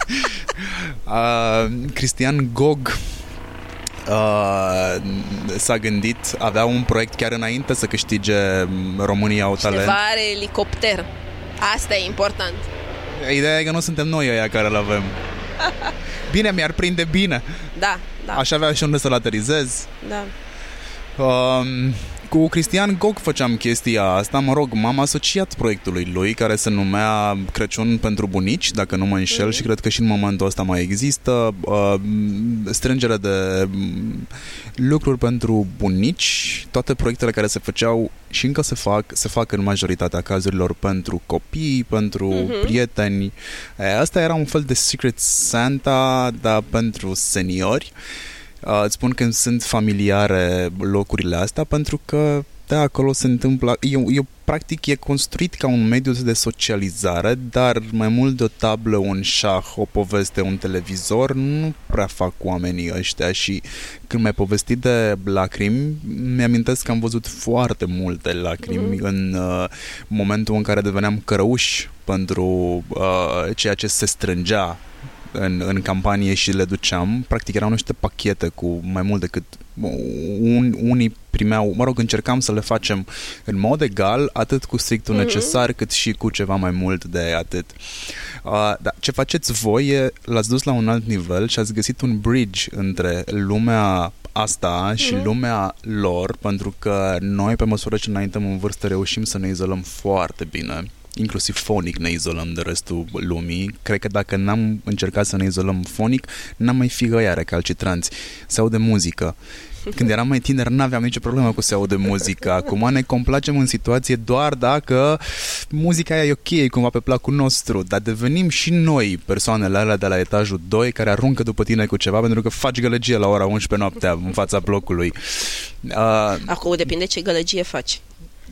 uh, Cristian Gog uh, s-a gândit, avea un proiect chiar înainte să câștige România au talent. Cineva are elicopter. Asta e important. Ideea e că nu suntem noi aia care îl avem. Bine, mi-ar prinde bine. Da, da. Aș avea și unde să-l aterizez. Da. Um, cu Cristian Gog făceam chestia asta, mă rog, m-am asociat proiectului lui care se numea Crăciun pentru bunici, dacă nu mă înșel mm-hmm. și cred că și în momentul ăsta mai există uh, strângere de lucruri pentru bunici, toate proiectele care se făceau și încă se fac, se fac în majoritatea cazurilor pentru copii, pentru mm-hmm. prieteni. Asta era un fel de Secret Santa, dar pentru seniori. Uh, îți spun că sunt familiare locurile astea pentru că da, acolo se întâmplă, eu, eu practic e construit ca un mediu de socializare, dar mai mult de o tablă, un șah, o poveste, un televizor, nu prea fac oamenii ăștia și când mai povestit de lacrimi, mi-amintesc că am văzut foarte multe lacrimi mm-hmm. în uh, momentul în care deveneam cărăuși pentru uh, ceea ce se strângea în, în campanie și le duceam. Practic erau niște pachete cu mai mult decât un, unii primeau, mă rog, încercam să le facem în mod egal, atât cu strictul mm-hmm. necesar, cât și cu ceva mai mult de atât. Uh, da, ce faceți voi e, l-ați dus la un alt nivel și ați găsit un bridge între lumea asta și mm-hmm. lumea lor, pentru că noi, pe măsură ce înaintăm în vârstă, reușim să ne izolăm foarte bine inclusiv fonic ne izolăm de restul lumii. Cred că dacă n-am încercat să ne izolăm fonic, n-am mai fi găia recalcitranți. Se aude muzică. Când eram mai tiner, n-aveam nicio problemă cu se aude muzică. Acum ne complacem în situație doar dacă muzica aia e ok, e cumva pe placul nostru, dar devenim și noi persoanele alea de la etajul 2 care aruncă după tine cu ceva pentru că faci gălăgie la ora 11 noaptea în fața blocului. Uh, Acum depinde ce gălăgie faci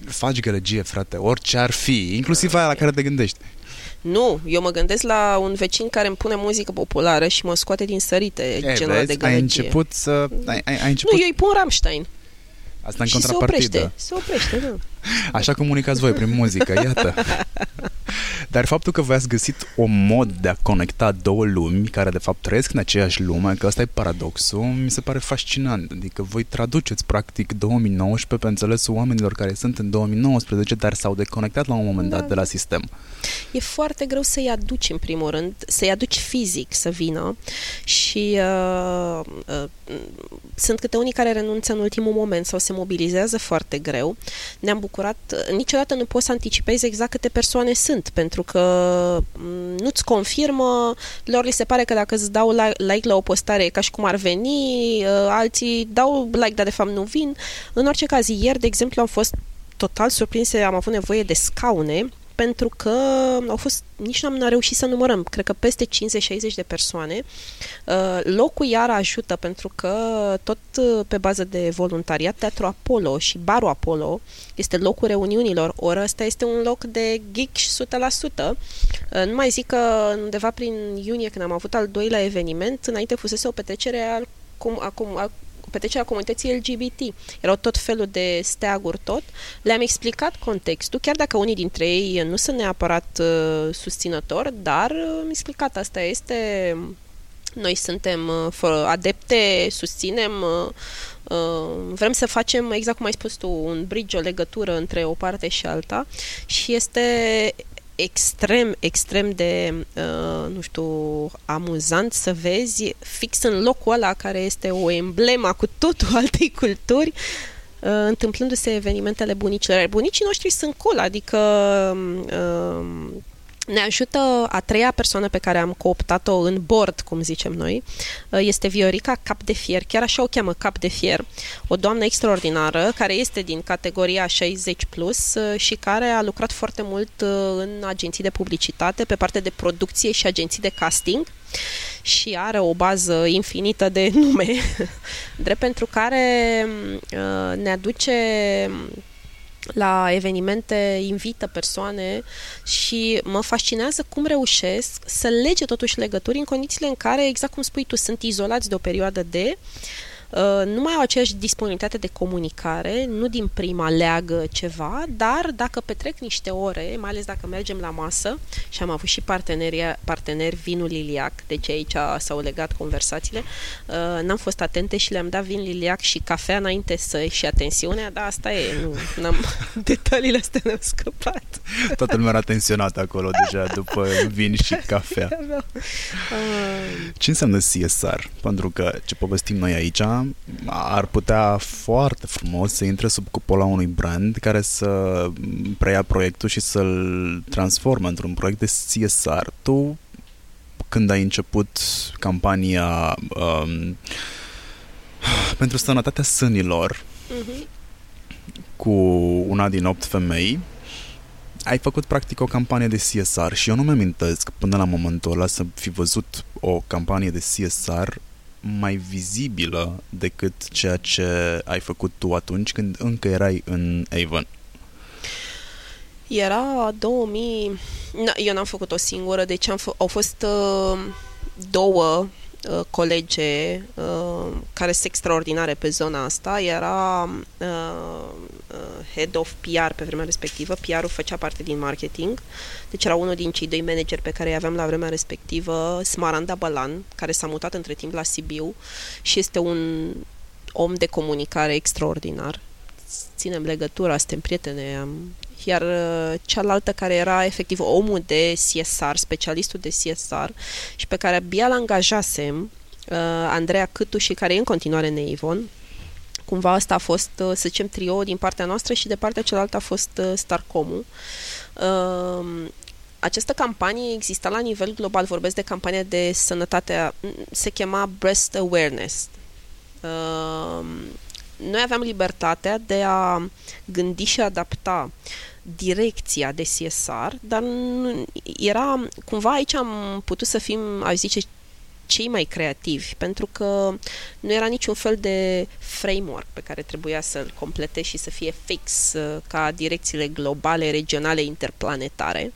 faci gălăgie, frate, orice ar fi, inclusiv aia la care te gândești. Nu, eu mă gândesc la un vecin care îmi pune muzică populară și mă scoate din sărite, Ei, genul vezi, de gălăgie. ai început să... Ai, ai, ai început... Nu, eu îi pun Rammstein. Asta în și contrapartidă. se oprește, se oprește, da. Așa comunicați voi prin muzică, iată. Dar faptul că voi ați găsit o mod de a conecta două lumi care de fapt trăiesc în aceeași lume, că ăsta e paradoxul, mi se pare fascinant. Adică voi traduceți practic 2019 pe înțelesul oamenilor care sunt în 2019, dar s-au deconectat la un moment dat da. de la sistem. E foarte greu să-i aduci în primul rând, să-i aduci fizic să vină și uh, uh, sunt câte unii care renunță în ultimul moment sau se mobilizează foarte greu. Ne-am bucurat, niciodată nu poți să anticipezi exact câte persoane sunt, pentru că mm, nu-ți confirmă, lor li se pare că dacă îți dau like la o postare ca și cum ar veni, uh, alții dau like, dar de fapt nu vin. În orice caz, ieri, de exemplu, am fost total surprinse, am avut nevoie de scaune pentru că au fost, nici n-am reușit să numărăm, cred că peste 50-60 de persoane. Uh, locul iar ajută pentru că tot uh, pe bază de voluntariat, Teatru Apollo și Barul Apollo este locul reuniunilor, ori ăsta este un loc de geek 100%. Uh, nu mai zic că undeva prin iunie, când am avut al doilea eveniment, înainte fusese o petrecere al cum, acum, petrecerea comunității LGBT. Erau tot felul de steaguri, tot. Le-am explicat contextul, chiar dacă unii dintre ei nu sunt neapărat uh, susținători, dar uh, am explicat asta este... Noi suntem uh, adepte, susținem uh, Uh, vrem să facem, exact cum ai spus tu, un bridge, o legătură între o parte și alta și este extrem, extrem de, uh, nu știu, amuzant să vezi fix în locul ăla care este o emblema cu totul altei culturi, uh, întâmplându-se evenimentele bunicilor. Bunicii noștri sunt cool, adică uh, ne ajută a treia persoană pe care am cooptat-o în board, cum zicem noi, uh, este Viorica Cap de Fier, chiar așa o cheamă Cap de Fier, o doamnă extraordinară care este din categoria 60 plus uh, și care a lucrat foarte mult uh, în agenții de publicitate, pe partea de producție și agenții de casting. Și are o bază infinită de nume, drept pentru care ne aduce la evenimente invită persoane și mă fascinează cum reușesc să lege totuși legături în condițiile în care, exact cum spui tu, sunt izolați de o perioadă de uh, Uh, nu mai au aceeași disponibilitate de comunicare, nu din prima leagă ceva, dar dacă petrec niște ore, mai ales dacă mergem la masă, și am avut și parteneri, parteneri vinul liliac, deci aici s-au legat conversațiile, uh, n-am fost atente și le-am dat vin liliac și cafea înainte să și atențiunea, dar asta e, nu, n-am, detaliile astea ne-au scăpat. Toată lumea era tensionată acolo deja după vin și cafea. Ce înseamnă CSR? Pentru că ce povestim noi aici ar putea foarte frumos să intre sub cupola unui brand care să preia proiectul și să-l transforme într-un proiect de CSR. Tu, când ai început campania um, pentru sănătatea sânilor uh-huh. cu una din opt femei, ai făcut practic o campanie de CSR și eu nu mi amintesc până la momentul ăla să fi văzut o campanie de CSR mai vizibilă decât ceea ce ai făcut tu atunci când încă erai în Avon? Era 2000... Na, eu n-am făcut o singură, deci am f- au fost uh, două uh, colege uh, care sunt extraordinare pe zona asta. Era uh, uh, head of PR pe vremea respectivă. PR-ul făcea parte din marketing. Deci era unul din cei doi manageri pe care îi aveam la vremea respectivă, Smaranda Balan, care s-a mutat între timp la Sibiu și este un om de comunicare extraordinar. Ținem legătura, suntem prietene, am iar uh, cealaltă care era efectiv omul de CSR, specialistul de CSR și pe care abia l-angajasem, uh, Andreea Câtu și care e în continuare în Avon, cumva asta a fost, uh, să zicem, trio din partea noastră și de partea cealaltă a fost Starcomul. Această campanie exista la nivel global, vorbesc de campania de sănătate, se chema Breast Awareness noi aveam libertatea de a gândi și adapta direcția de CSR, dar era, cumva aici am putut să fim, aș zice, cei mai creativi, pentru că nu era niciun fel de framework pe care trebuia să-l complete și să fie fix uh, ca direcțiile globale, regionale, interplanetare.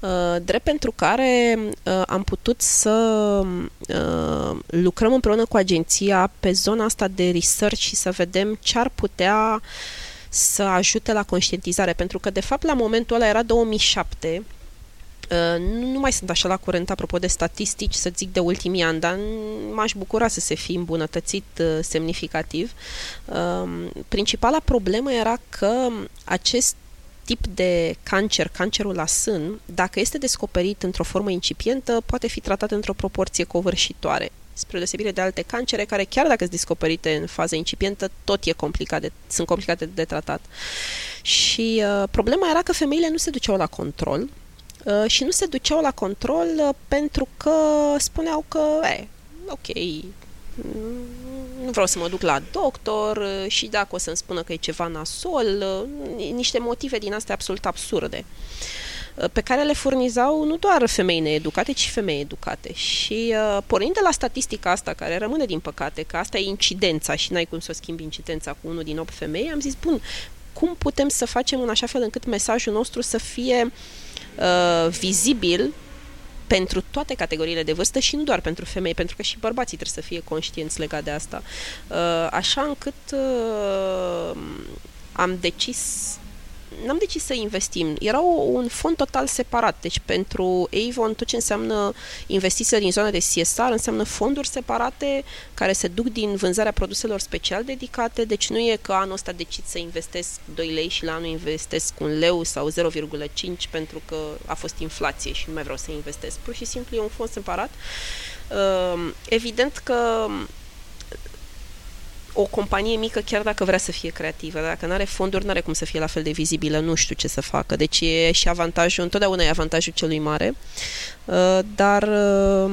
Uh, drept pentru care uh, am putut să lucrăm împreună cu agenția pe zona asta de research și să vedem ce ar putea să ajute la conștientizare, pentru că, de fapt, la momentul ăla era 2007, Uh, nu, nu mai sunt așa la curent apropo de statistici, să zic de ultimii ani, dar m-aș bucura să se fi îmbunătățit uh, semnificativ. Uh, principala problemă era că acest tip de cancer, cancerul la sân, dacă este descoperit într-o formă incipientă, poate fi tratat într-o proporție covârșitoare spre deosebire de alte cancere care chiar dacă sunt descoperite în fază incipientă, tot e complicat de, sunt complicate de tratat. Și uh, problema era că femeile nu se duceau la control uh, și nu se duceau la control uh, pentru că spuneau că, e, ok, nu vreau să mă duc la doctor uh, și dacă o să-mi spună că e ceva nasol, uh, niște motive din astea absolut absurde. Uh, Uh, pe care le furnizau nu doar femei needucate, ci femei educate. Și uh, pornind de la statistica asta, care rămâne din păcate, că asta e incidența și n-ai cum să o schimbi incidența cu unul din 8 femei, am zis, bun, cum putem să facem în așa fel încât mesajul nostru să fie uh, vizibil pentru toate categoriile de vârstă și nu doar pentru femei, pentru că și bărbații trebuie să fie conștienți legat de asta. Uh, așa încât uh, am decis n-am decis să investim. Era un fond total separat. Deci pentru Avon tot ce înseamnă investiții din zona de CSR înseamnă fonduri separate care se duc din vânzarea produselor special dedicate. Deci nu e că anul ăsta decid să investesc 2 lei și la anul investesc un leu sau 0,5 pentru că a fost inflație și nu mai vreau să investesc. Pur și simplu e un fond separat. Ehm, evident că o companie mică, chiar dacă vrea să fie creativă, dacă nu are fonduri, nu are cum să fie la fel de vizibilă, nu știu ce să facă. Deci e și avantajul, întotdeauna e avantajul celui mare, uh, dar uh,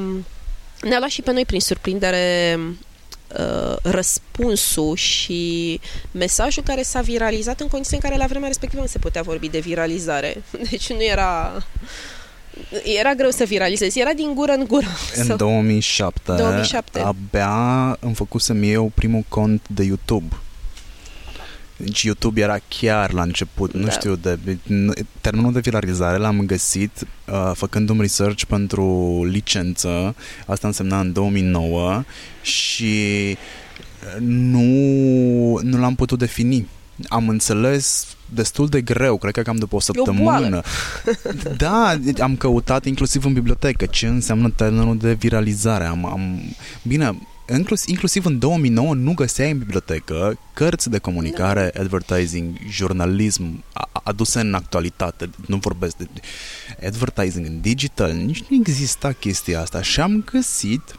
ne-a luat și pe noi prin surprindere uh, răspunsul și mesajul care s-a viralizat în condiții în care la vremea respectivă nu se putea vorbi de viralizare. Deci nu era era greu să viralizezi, era din gură în gură. În 2007, 2007. abia îmi făcusem eu primul cont de YouTube. Deci YouTube era chiar la început, nu da. știu, de termenul de viralizare l-am găsit uh, făcându-mi research pentru licență, asta însemna în 2009 și nu, nu l-am putut defini. Am înțeles destul de greu, cred că cam după o săptămână. O da, am căutat inclusiv în bibliotecă ce înseamnă termenul de viralizare. Am, am... Bine, inclusiv, inclusiv în 2009 nu găseai în bibliotecă cărți de comunicare, no. advertising, jurnalism aduse în actualitate. Nu vorbesc de advertising în digital, nici nu exista chestia asta și am găsit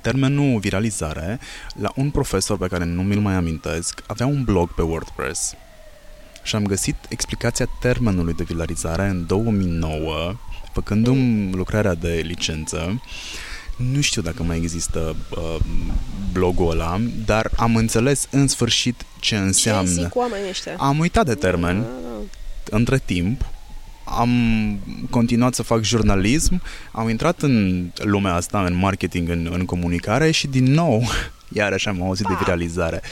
termenul viralizare la un profesor pe care nu mi-l mai amintesc, avea un blog pe WordPress și am găsit explicația termenului de viralizare în 2009, făcându-mi lucrarea de licență. Nu știu dacă mai există uh, blogul ăla, dar am înțeles în sfârșit ce înseamnă. Ce zic oamenii ăștia? Am uitat de termen da, da. între timp, am continuat să fac jurnalism, am intrat în lumea asta, în marketing, în, în comunicare și din nou, iarăși am auzit de viralizare.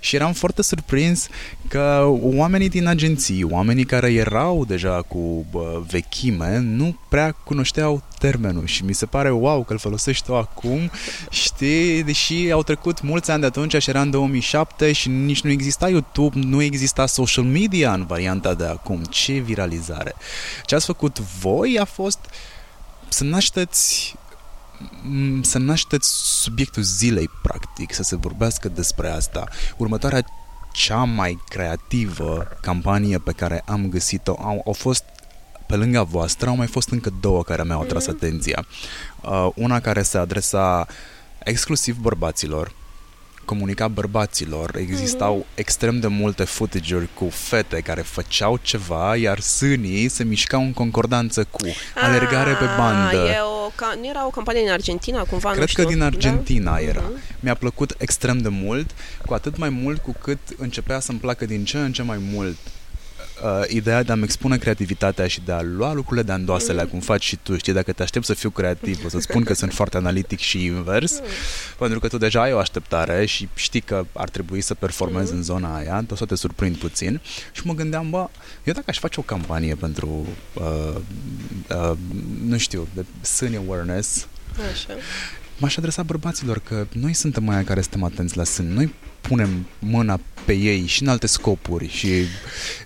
Și eram foarte surprins că oamenii din agenții, oamenii care erau deja cu bă, vechime, nu prea cunoșteau termenul și mi se pare wow că îl folosești tu acum, știi, deși au trecut mulți ani de atunci și era în 2007 și nici nu exista YouTube, nu exista social media în varianta de acum. Ce viralizare! Ce ați făcut voi a fost să nașteți să nașteți subiectul zilei, practic, să se vorbească despre asta. Următoarea cea mai creativă campanie pe care am găsit-o au, au fost pe lângă voastră au mai fost încă două care mi-au atras mm-hmm. atenția. Uh, una care se adresa exclusiv bărbaților, comunica bărbaților. Existau mm-hmm. extrem de multe footage-uri cu fete care făceau ceva, iar sânii se mișcau în concordanță cu ah, alergare pe bandă. E o, ca, nu era o campanie din Argentina, cumva? Cred nu știu, că din Argentina da? era. Mm-hmm. Mi-a plăcut extrem de mult, cu atât mai mult cu cât începea să-mi placă din ce în ce mai mult uh, ideea de a-mi expune creativitatea și de a lua lucrurile de andoasele, mm. cum faci și tu, știi, dacă te aștept să fiu creativ, o să spun că sunt foarte analitic și invers, mm. pentru că tu deja ai o așteptare și știi că ar trebui să performezi mm. în zona aia, o să te surprind puțin și mă gândeam, bă, eu dacă aș face o campanie pentru, uh, uh, nu știu, de sun awareness, Așa m-aș adresa bărbaților că noi suntem mai care suntem atenți la sân. Noi punem mâna pe ei și în alte scopuri și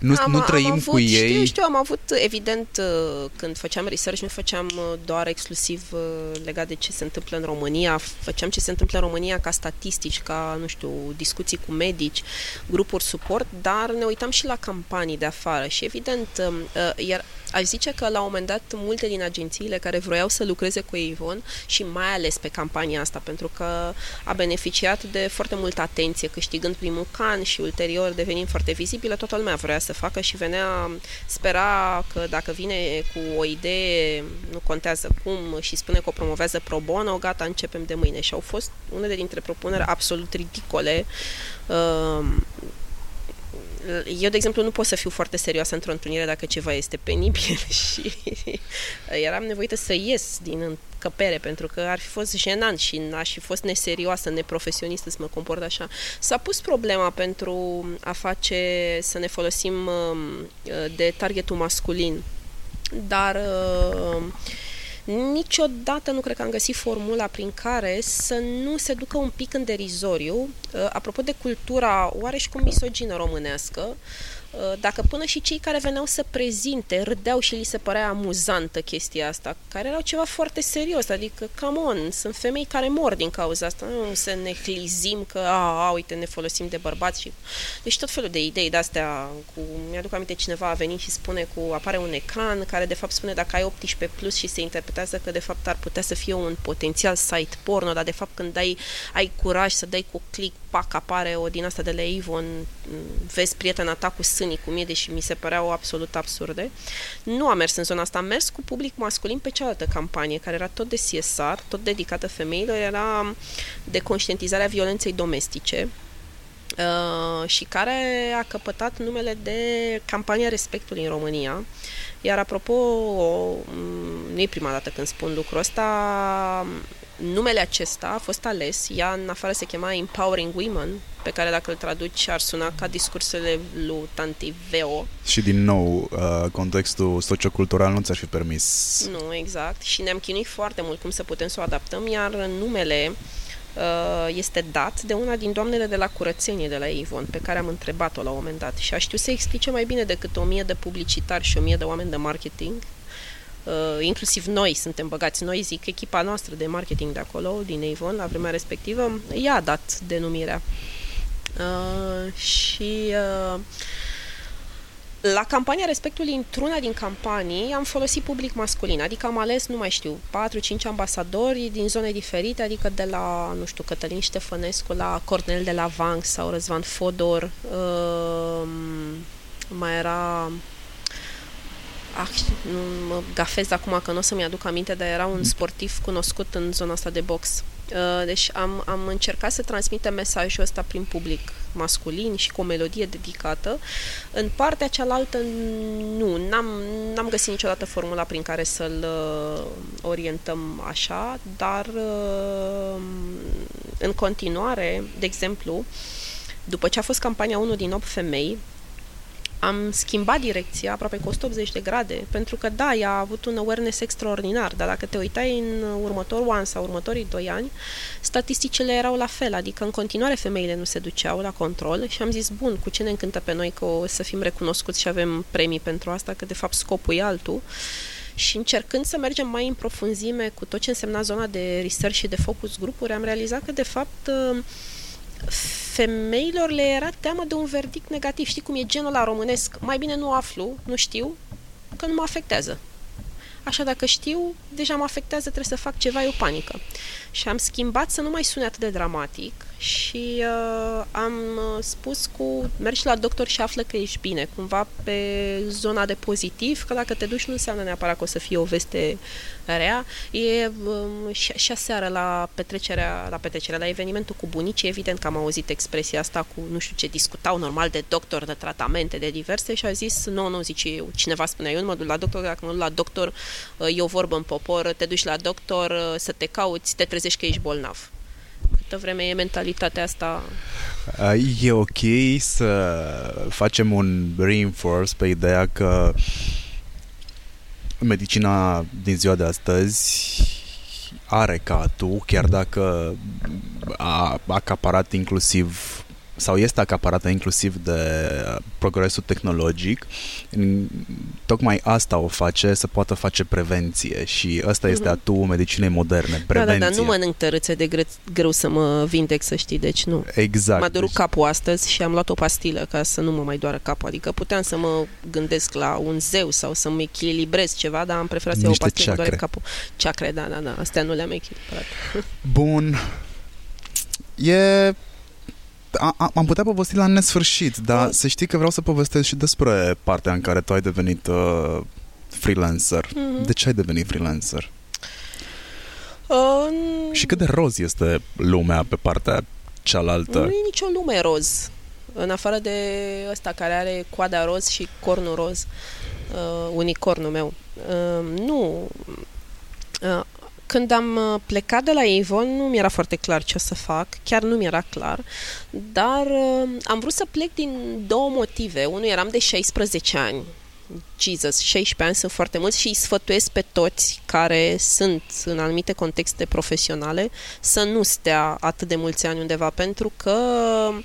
nu, am, nu trăim am avut, cu ei. Știu, știu, am avut, evident, uh, când făceam research, nu făceam uh, doar exclusiv uh, legat de ce se întâmplă în România, făceam ce se întâmplă în România ca statistici, ca, nu știu, discuții cu medici, grupuri suport, dar ne uitam și la campanii de afară și, evident, um, iar Aș zice că la un moment dat multe din agențiile care vroiau să lucreze cu Avon și mai ales pe campania asta, pentru că a beneficiat de foarte multă atenție, câștigând primul can și ulterior devenind foarte vizibilă, toată lumea vrea să facă și venea, spera că dacă vine cu o idee, nu contează cum, și spune că o promovează pro bono, gata, începem de mâine. Și au fost unele dintre propuneri absolut ridicole uh, eu, de exemplu, nu pot să fiu foarte serioasă într-o întâlnire dacă ceva este penibil și eram nevoită să ies din încăpere pentru că ar fi fost jenant și aș fi fost neserioasă, neprofesionistă să mă comport așa. S-a pus problema pentru a face, să ne folosim um, de targetul masculin, dar uh, Niciodată nu cred că am găsit formula prin care să nu se ducă un pic în derizoriu, uh, apropo de cultura oareși cum misogină românească, Uh, dacă până și cei care veneau să prezinte râdeau și li se părea amuzantă chestia asta, care erau ceva foarte serios, adică, come on, sunt femei care mor din cauza asta, nu să ne clizim că, a, a uite, ne folosim de bărbați și... Deci tot felul de idei de-astea, cu... mi-aduc aminte cineva a venit și spune cu, apare un ecran care de fapt spune dacă ai 18 plus și se interpretează că de fapt ar putea să fie un potențial site porno, dar de fapt când ai, ai curaj să dai cu click, pac, apare o din asta de la Avon, vezi prietena ta cu sânii cu mie, deși mi se păreau absolut absurde. Nu am mers în zona asta, am mers cu public masculin pe cealaltă campanie, care era tot de CSR, tot dedicată femeilor, era de conștientizarea violenței domestice, Uh, și care a căpătat numele de campania respectului în România. Iar apropo, nu e prima dată când spun lucrul ăsta, numele acesta a fost ales, ea în afară se chema Empowering Women, pe care dacă îl traduci ar suna ca discursele lui Tanti Veo. Și din nou, uh, contextul sociocultural nu ți-ar fi permis. Nu, exact. Și ne-am chinuit foarte mult cum să putem să o adaptăm, iar numele uh, este dat de una din doamnele de la curățenie de la Avon, pe care am întrebat-o la un moment dat și a știut să explice mai bine decât o mie de publicitari și o mie de oameni de marketing uh, inclusiv noi suntem băgați, noi zic echipa noastră de marketing de acolo, din Avon, la vremea respectivă, ea a dat denumirea. Uh, și uh, la campania respectului, într-una din campanii, am folosit public masculin, adică am ales, nu mai știu, 4-5 ambasadori din zone diferite, adică de la, nu știu, Cătălin Ștefănescu la Cornel de la Vang sau Răzvan Fodor, uh, mai era ah, nu mă gafez acum că nu o să-mi aduc aminte, dar era un sportiv cunoscut în zona asta de box. Uh, deci am, am încercat să transmitem mesajul ăsta prin public masculin și cu o melodie dedicată. În partea cealaltă, nu, n-am, n-am găsit niciodată formula prin care să-l uh, orientăm așa, dar uh, în continuare, de exemplu, după ce a fost campania 1 din 8 femei, am schimbat direcția aproape cu 180 de grade, pentru că da, ea a avut un awareness extraordinar, dar dacă te uitai în următorul an sau următorii doi ani, statisticile erau la fel, adică în continuare femeile nu se duceau la control și am zis, bun, cu ce ne încântă pe noi că o să fim recunoscuți și avem premii pentru asta, că de fapt scopul e altul. Și încercând să mergem mai în profunzime cu tot ce însemna zona de research și de focus grupuri, am realizat că de fapt femeilor le era teamă de un verdict negativ. Știi cum e genul la românesc? Mai bine nu aflu, nu știu, că nu mă afectează. Așa, dacă știu, deja mă afectează, trebuie să fac ceva, e o panică. Și am schimbat să nu mai sune atât de dramatic și uh, am uh, spus cu mergi la doctor și află că ești bine, cumva pe zona de pozitiv, că dacă te duci nu înseamnă neapărat că o să fie o veste rea. E um, și, și aseară la petrecerea, la petrecerea, la evenimentul cu bunicii, evident că am auzit expresia asta cu nu știu ce, discutau normal de doctor, de tratamente, de diverse și a zis, nu, nu, zice, eu, cineva spunea, eu nu mă duc la doctor, dacă mă duc la doctor, uh, e o vorbă în popor, te duci la doctor uh, să te cauți, te trezești că ești bolnav câtă vreme e mentalitatea asta. E ok să facem un reinforce pe ideea că medicina din ziua de astăzi are ca tu, chiar dacă a acaparat inclusiv sau este acaparată inclusiv de progresul tehnologic, tocmai asta o face să poată face prevenție și ăsta este uh-huh. atu medicinei moderne, prevenție. Da, da, dar nu mănânc tărâțe de gre- greu să mă vindec, să știi, deci nu. Exact. M-a durut deci... capul astăzi și am luat o pastilă ca să nu mă mai doară capul, adică puteam să mă gândesc la un zeu sau să mă echilibrez ceva, dar am preferat să iau o pastilă, mă doare capul. Ceacre, da, da, da, astea nu le-am echilibrat. Bun. E a, am putea povesti la nesfârșit, dar să știi că vreau să povestesc și despre partea în care tu ai devenit uh, freelancer. Mm-hmm. De ce ai devenit freelancer? Um... Și cât de roz este lumea pe partea cealaltă? Nu e nicio lume roz. În afară de ăsta care are coada roz și cornul roz, uh, unicornul meu. Uh, nu. Uh, când am uh, plecat de la Avon, nu mi-era foarte clar ce o să fac, chiar nu mi-era clar, dar uh, am vrut să plec din două motive. Unul, eram de 16 ani, Jesus, 16 ani sunt foarte mulți și îi sfătuiesc pe toți care sunt în anumite contexte profesionale să nu stea atât de mulți ani undeva, pentru că uh,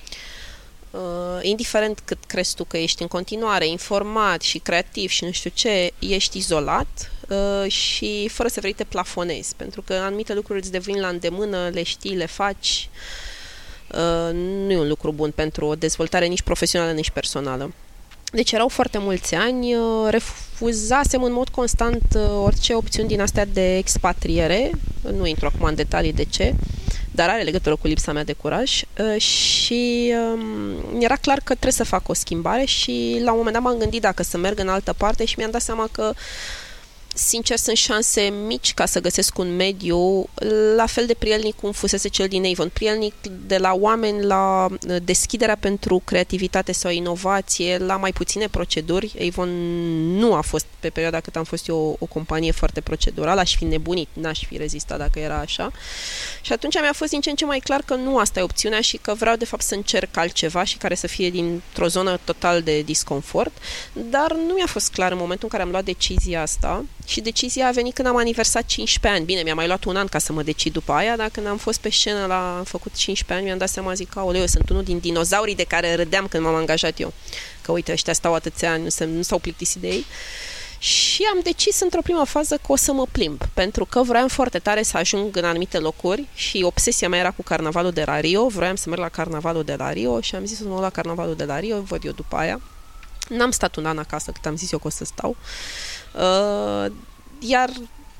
indiferent cât crezi tu că ești în continuare informat și creativ și nu știu ce, ești izolat uh, și fără să vrei te plafonezi, pentru că anumite lucruri îți devin la îndemână, le știi, le faci. Uh, nu e un lucru bun pentru o dezvoltare nici profesională, nici personală. Deci erau foarte mulți ani, uh, refuzasem în mod constant uh, orice opțiuni din astea de expatriere, nu intru acum în detalii de ce, dar are legătură cu lipsa mea de curaj uh, și um, era clar că trebuie să fac o schimbare și la un moment dat m-am gândit dacă să merg în altă parte și mi-am dat seama că sincer, sunt șanse mici ca să găsesc un mediu la fel de prielnic cum fusese cel din Avon. Prielnic de la oameni la uh, deschiderea pentru creativitate sau inovație, la mai puține proceduri. Avon nu a fost, pe perioada cât am fost eu, o, o companie foarte procedurală. Aș fi nebunit, n-aș fi rezistat dacă era așa. Și atunci mi-a fost din ce în ce mai clar că nu asta e opțiunea și că vreau de fapt să încerc altceva și care să fie dintr-o zonă total de disconfort. Dar nu mi-a fost clar în momentul în care am luat decizia asta și decizia a venit când am aniversat 15 ani. Bine, mi-a mai luat un an ca să mă decid după aia, dar când am fost pe scenă la am făcut 15 ani, mi-am dat seama, zic, aoleu, eu sunt unul din dinozaurii de care râdeam când m-am angajat eu. Că uite, ăștia stau atâția ani, nu, se, nu s-au plictisit de ei. Și am decis într-o primă fază că o să mă plimb, pentru că vroiam foarte tare să ajung în anumite locuri și obsesia mea era cu carnavalul de la Rio, vroiam să merg la carnavalul de la Rio și am zis să mă la carnavalul de la Rio, văd eu după aia. N-am stat un an acasă cât am zis eu că o să stau. Uh, iar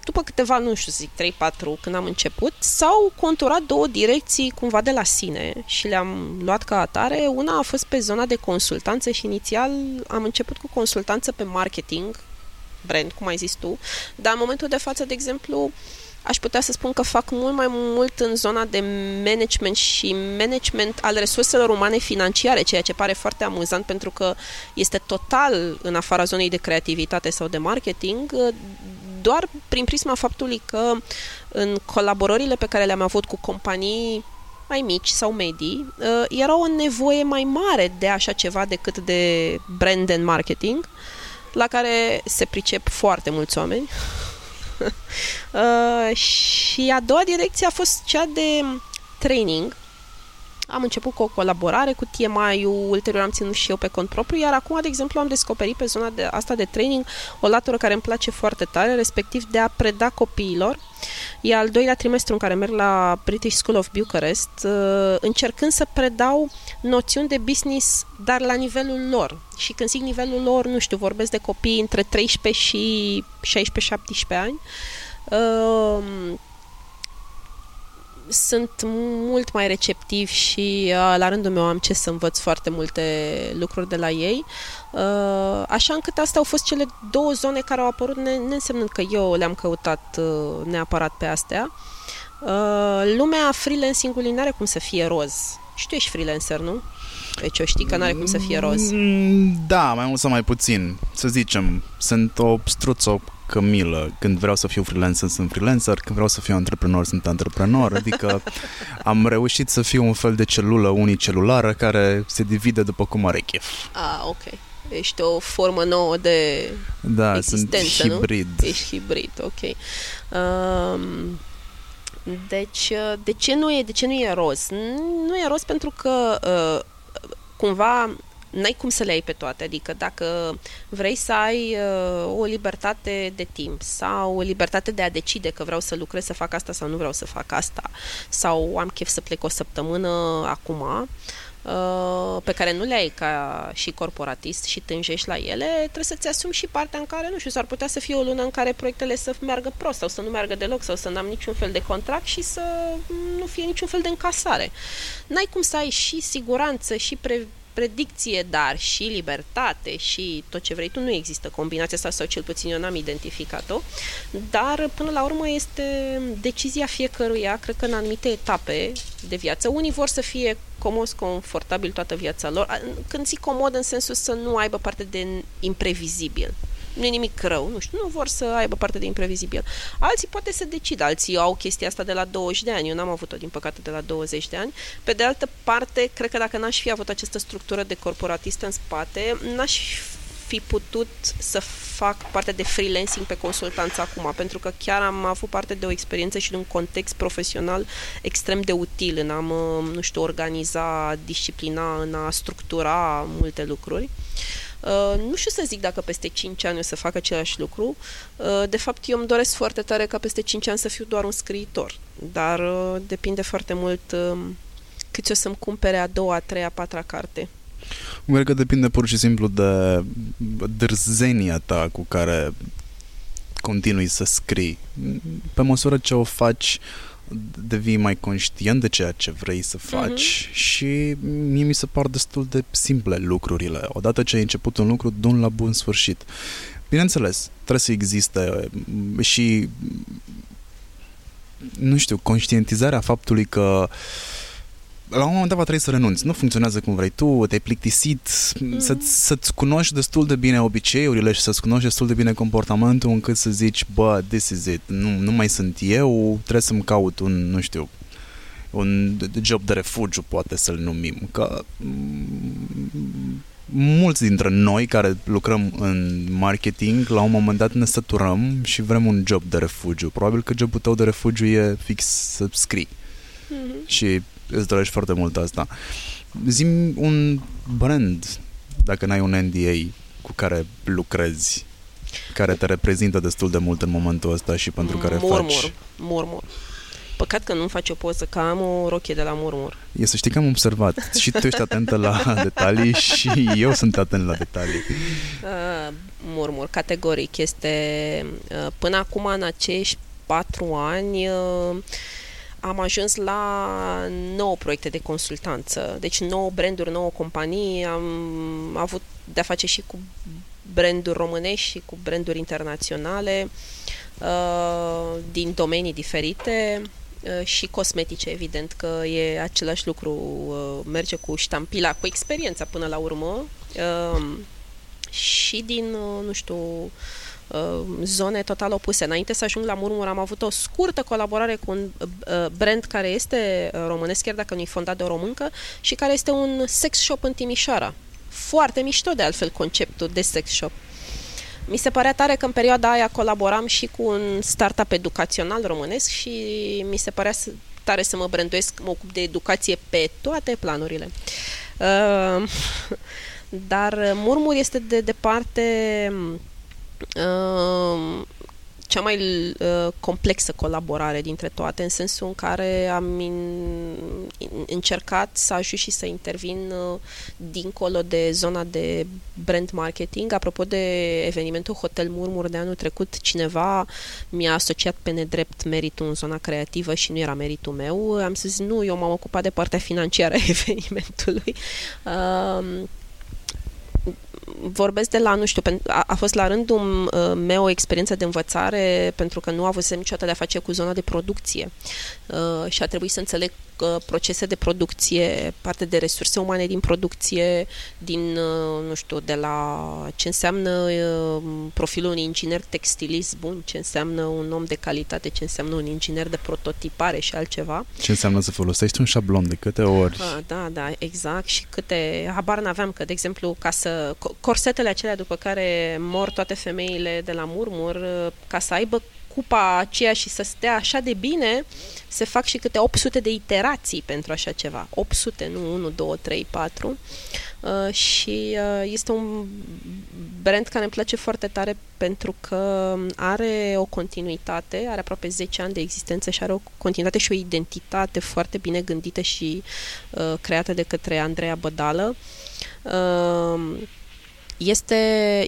după câteva, nu știu, zic 3-4 când am început, s-au conturat două direcții cumva de la sine și le-am luat ca atare. Una a fost pe zona de consultanță și inițial am început cu consultanță pe marketing, brand, cum ai zis tu, dar în momentul de față, de exemplu, aș putea să spun că fac mult mai mult în zona de management și management al resurselor umane financiare, ceea ce pare foarte amuzant pentru că este total în afara zonei de creativitate sau de marketing, doar prin prisma faptului că în colaborările pe care le-am avut cu companii mai mici sau medii, uh, era o nevoie mai mare de așa ceva decât de brand and marketing, la care se pricep foarte mulți oameni. uh, și a doua direcție a fost cea de training, am început cu o colaborare cu TMI-ul, ulterior am ținut și eu pe cont propriu, iar acum, de exemplu, am descoperit pe zona de, asta de training o latură care îmi place foarte tare, respectiv de a preda copiilor. E al doilea trimestru în care merg la British School of Bucharest, uh, încercând să predau noțiuni de business, dar la nivelul lor. Și când zic nivelul lor, nu știu, vorbesc de copii între 13 și 16-17 ani, uh, sunt mult mai receptivi și uh, la rândul meu am ce să învăț foarte multe lucruri de la ei. Uh, așa încât astea au fost cele două zone care au apărut, ne, neînsemnând că eu le-am căutat uh, neapărat pe astea. Lumea freelancing-ului n-are cum să fie roz. Și tu ești freelancer, nu? Deci o știi că n-are cum să fie roz. Mm, da, mai mult sau mai puțin. Să zicem, sunt o struță, cămilă. Când vreau să fiu freelancer, sunt freelancer. Când vreau să fiu antreprenor, sunt antreprenor. Adică am reușit să fiu un fel de celulă unicelulară care se divide după cum are chef. Ah, ok. Ești o formă nouă de da, existență, sunt hibrid. Nu? Ești hibrid, ok. Um, deci, de ce nu e, de ce nu e roz? Nu e roz pentru că uh, cumva n-ai cum să le ai pe toate, adică dacă vrei să ai uh, o libertate de timp sau o libertate de a decide că vreau să lucrez, să fac asta sau nu vreau să fac asta sau am chef să plec o săptămână acum, uh, pe care nu le ai ca și corporatist și tânjești la ele, trebuie să-ți asumi și partea în care, nu știu, s-ar putea să fie o lună în care proiectele să meargă prost sau să nu meargă deloc sau să n-am niciun fel de contract și să nu fie niciun fel de încasare. N-ai cum să ai și siguranță și pre- predicție, dar și libertate și tot ce vrei tu, nu există combinația asta sau cel puțin eu n-am identificat-o, dar până la urmă este decizia fiecăruia, cred că în anumite etape de viață. Unii vor să fie comos, confortabil toată viața lor. Când zic comod în sensul să nu aibă parte de imprevizibil nu e nimic rău, nu știu, nu vor să aibă parte de imprevizibil. Alții poate să decid, alții au chestia asta de la 20 de ani, eu n-am avut-o din păcate de la 20 de ani. Pe de altă parte, cred că dacă n-aș fi avut această structură de corporatistă în spate, n-aș fi putut să fac parte de freelancing pe consultanță acum, pentru că chiar am avut parte de o experiență și de un context profesional extrem de util în a mă, nu știu, organiza, disciplina, în a structura multe lucruri. Uh, Uh, nu știu să zic dacă peste 5 ani o să fac același lucru. Uh, de fapt, eu îmi doresc foarte tare ca peste 5 ani să fiu doar un scriitor. Dar uh, depinde foarte mult uh, cât o să-mi cumpere a doua, a treia, a patra carte. Cred că depinde pur și simplu de dârzenia ta cu care continui să scrii. Pe măsură ce o faci devii mai conștient de ceea ce vrei să faci uh-huh. și mie mi se par destul de simple lucrurile. Odată ce ai început un lucru, dun la bun sfârșit. Bineînțeles, trebuie să existe și nu știu, conștientizarea faptului că uh, la un moment dat va trebui să renunți. Nu funcționează cum vrei tu, te-ai plictisit, mm. să-ți, să-ți cunoști destul de bine obiceiurile și să-ți cunoști destul de bine comportamentul încât să zici, bă, this is it, nu, nu mai sunt eu, trebuie să-mi caut un, nu știu, un job de refugiu, poate să-l numim. Că mm, mulți dintre noi care lucrăm în marketing, la un moment dat ne săturăm și vrem un job de refugiu. Probabil că jobul tău de refugiu e fix să scrii. Mm-hmm. Și îți dorești foarte mult asta. Zim un brand, dacă n-ai un NDA cu care lucrezi, care te reprezintă destul de mult în momentul ăsta și pentru care murmur, faci... Murmur, Păcat că nu faci o poză, că am o rochie de la Murmur. E să știi că am observat. Și tu ești atentă la detalii și eu sunt atent la detalii. Uh, murmur, categoric. Este uh, până acum în acești patru ani uh, am ajuns la 9 proiecte de consultanță, deci 9 branduri, 9 companii, am avut de-a face și cu branduri românești și cu branduri internaționale. uh, din domenii diferite uh, și cosmetice, evident că e același lucru, uh, merge cu ștampila, cu experiența până la urmă uh, și din, uh, nu știu, uh, zone total opuse. Înainte să ajung la Murmur am avut o scurtă colaborare cu un uh, brand care este uh, românesc, chiar dacă nu e fondat de o româncă, și care este un sex shop în Timișoara. Foarte mișto de altfel conceptul de sex shop. Mi se părea tare că în perioada aia colaboram și cu un startup educațional românesc și mi se părea tare să mă branduiesc, mă ocup de educație pe toate planurile. Uh, dar Murmur este de departe uh, cea mai uh, complexă colaborare dintre toate, în sensul în care am in, in, încercat să ajut și să intervin uh, dincolo de zona de brand marketing. Apropo de evenimentul Hotel Murmur de anul trecut, cineva mi-a asociat pe nedrept meritul în zona creativă și nu era meritul meu. Am zis, nu, eu m-am ocupat de partea financiară a evenimentului. Uh, vorbesc de la, nu știu, a, a fost la rândul uh, meu o experiență de învățare pentru că nu avusem niciodată de a face cu zona de producție. Uh, și a trebuit să înțeleg uh, procese de producție, parte de resurse umane din producție, din, uh, nu știu, de la ce înseamnă uh, profilul unui inginer textilist bun, ce înseamnă un om de calitate, ce înseamnă un inginer de prototipare și altceva. Ce înseamnă să folosești un șablon de câte ori? Uh, da, da, exact. Și câte, habar n-aveam că, de exemplu, ca să corsetele acelea după care mor toate femeile de la murmur, uh, ca să aibă cupa aceea și să stea așa de bine, se fac și câte 800 de iterații pentru așa ceva. 800, nu 1, 2, 3, 4. Uh, și uh, este un brand care îmi place foarte tare pentru că are o continuitate, are aproape 10 ani de existență și are o continuitate și o identitate foarte bine gândită și uh, creată de către Andreea Bădală. Uh, este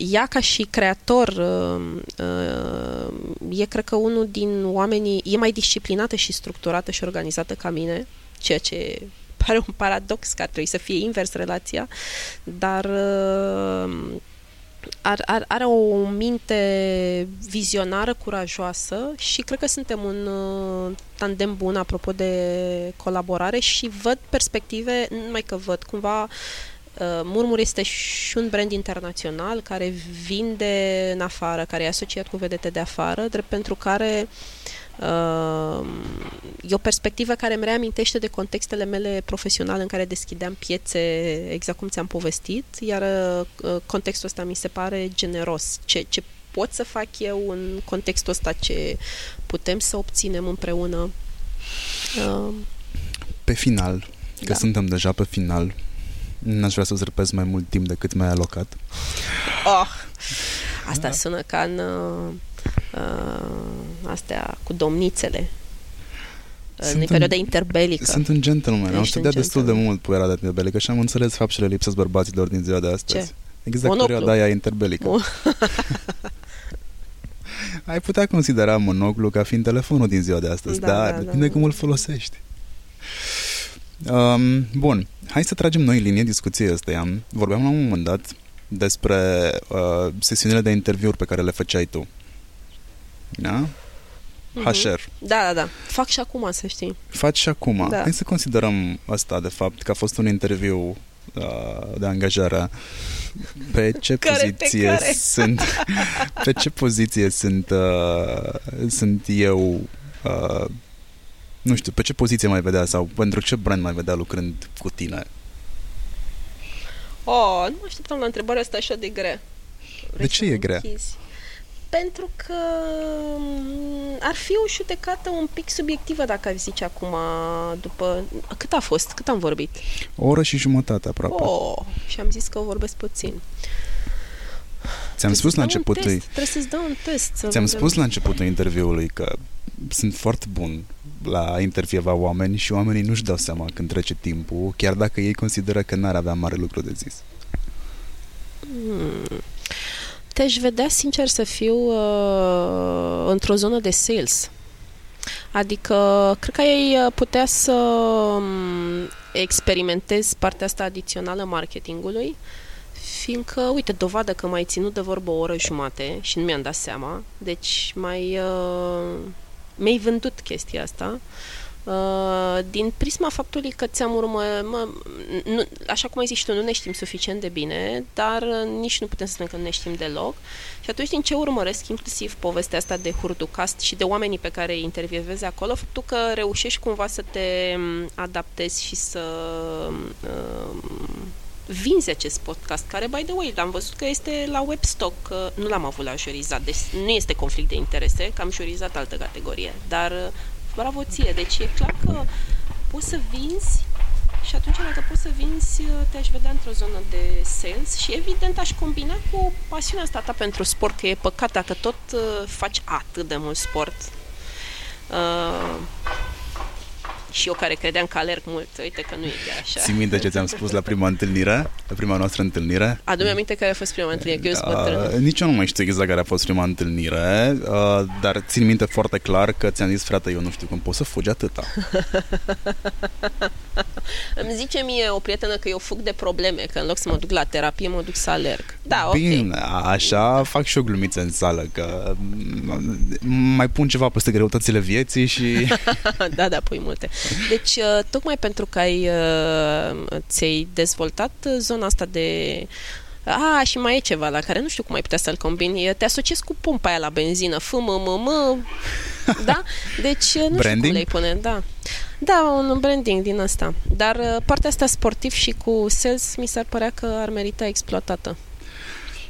ea ca și creator uh, uh, e cred că unul din oamenii e mai disciplinată și structurată și organizată ca mine, ceea ce pare un paradox că ar trebui să fie invers relația, dar uh, are, are, are o minte vizionară, curajoasă și cred că suntem un tandem bun apropo de colaborare și văd perspective, nu numai că văd, cumva Uh, Murmur este și un brand internațional care vinde în afară, care e asociat cu vedete de afară, drept pentru care uh, e o perspectivă care îmi reamintește de contextele mele profesionale în care deschideam piețe, exact cum ți-am povestit, iar uh, contextul ăsta mi se pare generos. Ce, ce pot să fac eu în contextul ăsta, ce putem să obținem împreună. Pe final, că da. suntem deja pe final, N-aș vrea să-ți răpesc mai mult timp decât mi-ai alocat. Oh, asta da. sună ca în uh, uh, astea cu domnițele. Sunt în perioada interbelică. Sunt un gentleman. Am studiat destul de mult perioada interbelică și am înțeles faptele lipsesc bărbaților din ziua de astăzi. Ce? Exact Monoclu. perioada aia interbelică. Ai putea considera monoclu ca fiind telefonul din ziua de astăzi, da, dar da, depinde da, cum da. îl folosești. Um, bun, hai să tragem noi linie discuției astea. Vorbeam la un moment dat despre uh, sesiunile de interviuri pe care le făceai tu. Da? Mm-hmm. HR. Da, da, da. Fac și acum, să știi. Faci și acum. Da. Hai să considerăm asta, de fapt, că a fost un interviu uh, de angajare. Pe ce care poziție care? sunt pe ce poziție sunt uh, sunt eu uh, nu știu, pe ce poziție mai vedea sau pentru ce brand mai vedea lucrând cu tine? Oh, nu mă așteptam la întrebarea asta așa de grea. Vrei de ce e grea? Închizi? Pentru că mm, ar fi o judecată un pic subiectivă dacă ai zice acum după... Cât a fost? Cât am vorbit? O oră și jumătate aproape. Oh, și am zis că vorbesc puțin. Ți-am spus la începutul... Trebuie să-ți dau un test. Ți-am spus la începutul interviului că sunt foarte bun la intervieva oameni și oamenii nu-și dau seama când trece timpul, chiar dacă ei consideră că n-ar avea mare lucru de zis. Hmm. Te-aș vedea, sincer să fiu, uh, într-o zonă de sales. Adică, cred că ei uh, putea să um, experimentez partea asta adițională marketingului, fiindcă, uite, dovadă că mai ținut de vorbă o oră jumate și nu mi-am dat seama, deci mai uh, mi-ai vândut chestia asta. Uh, din prisma faptului că ți-am urmă, mă, nu, așa cum ai zis și tu, nu ne știm suficient de bine, dar uh, nici nu putem să spunem că nu ne știm deloc. Și atunci, din ce urmăresc, inclusiv povestea asta de Hurducast și de oamenii pe care îi intervievezi acolo, faptul că reușești cumva să te um, adaptezi și să uh, vinzi acest podcast, care, by the way, am văzut că este la webstock, că nu l-am avut la jurizat, deci nu este conflict de interese, că am jurizat altă categorie, dar uh, bravo ție, deci e clar că poți să vinzi și atunci dacă poți să vinzi, uh, te-aș vedea într-o zonă de sales și evident aș combina cu pasiunea asta ta pentru sport, că e păcat dacă tot uh, faci atât de mult sport. Uh, și eu care credeam că alerg mult, uite că nu e chiar așa. Ții minte ce ți-am spus la prima întâlnire, la prima noastră întâlnire? Adu-mi aminte care a fost prima întâlnire, că eu sunt uh, Nici eu nu mai știu exact care a fost prima întâlnire, uh, dar țin minte foarte clar că ți-am zis, frate, eu nu știu cum poți să fugi atâta. Îmi zice mie o prietenă că eu fug de probleme, că în loc să mă duc la terapie, mă duc să alerg. Da, Bine, okay. așa fac și o glumiță în sală, că mai pun ceva peste greutățile vieții și... da, da, pui multe. Deci, uh, tocmai pentru că ai, uh, ți-ai dezvoltat zona asta de a, și mai e ceva la care nu știu cum ai putea să-l combini. Te asociezi cu pompa aia la benzină. F, m, m, m. Da? Deci nu branding? știu cum le pune. Da. Da, un branding din asta. Dar partea asta sportiv și cu sales mi s-ar părea că ar merita exploatată.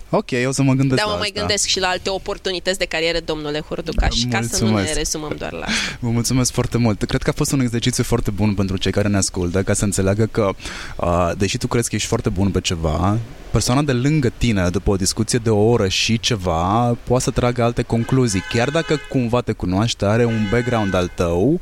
Ok, o să mă gândesc Da, mă la mai asta. gândesc și la alte oportunități de carieră, domnule Hurducaș, ca să nu ne rezumăm doar la asta. Vă mulțumesc foarte mult. Cred că a fost un exercițiu foarte bun pentru cei care ne ascultă, ca să înțeleagă că, uh, deși tu crezi că ești foarte bun pe ceva, persoana de lângă tine, după o discuție de o oră și ceva, poate să tragă alte concluzii. Chiar dacă cumva te cunoaște, are un background al tău,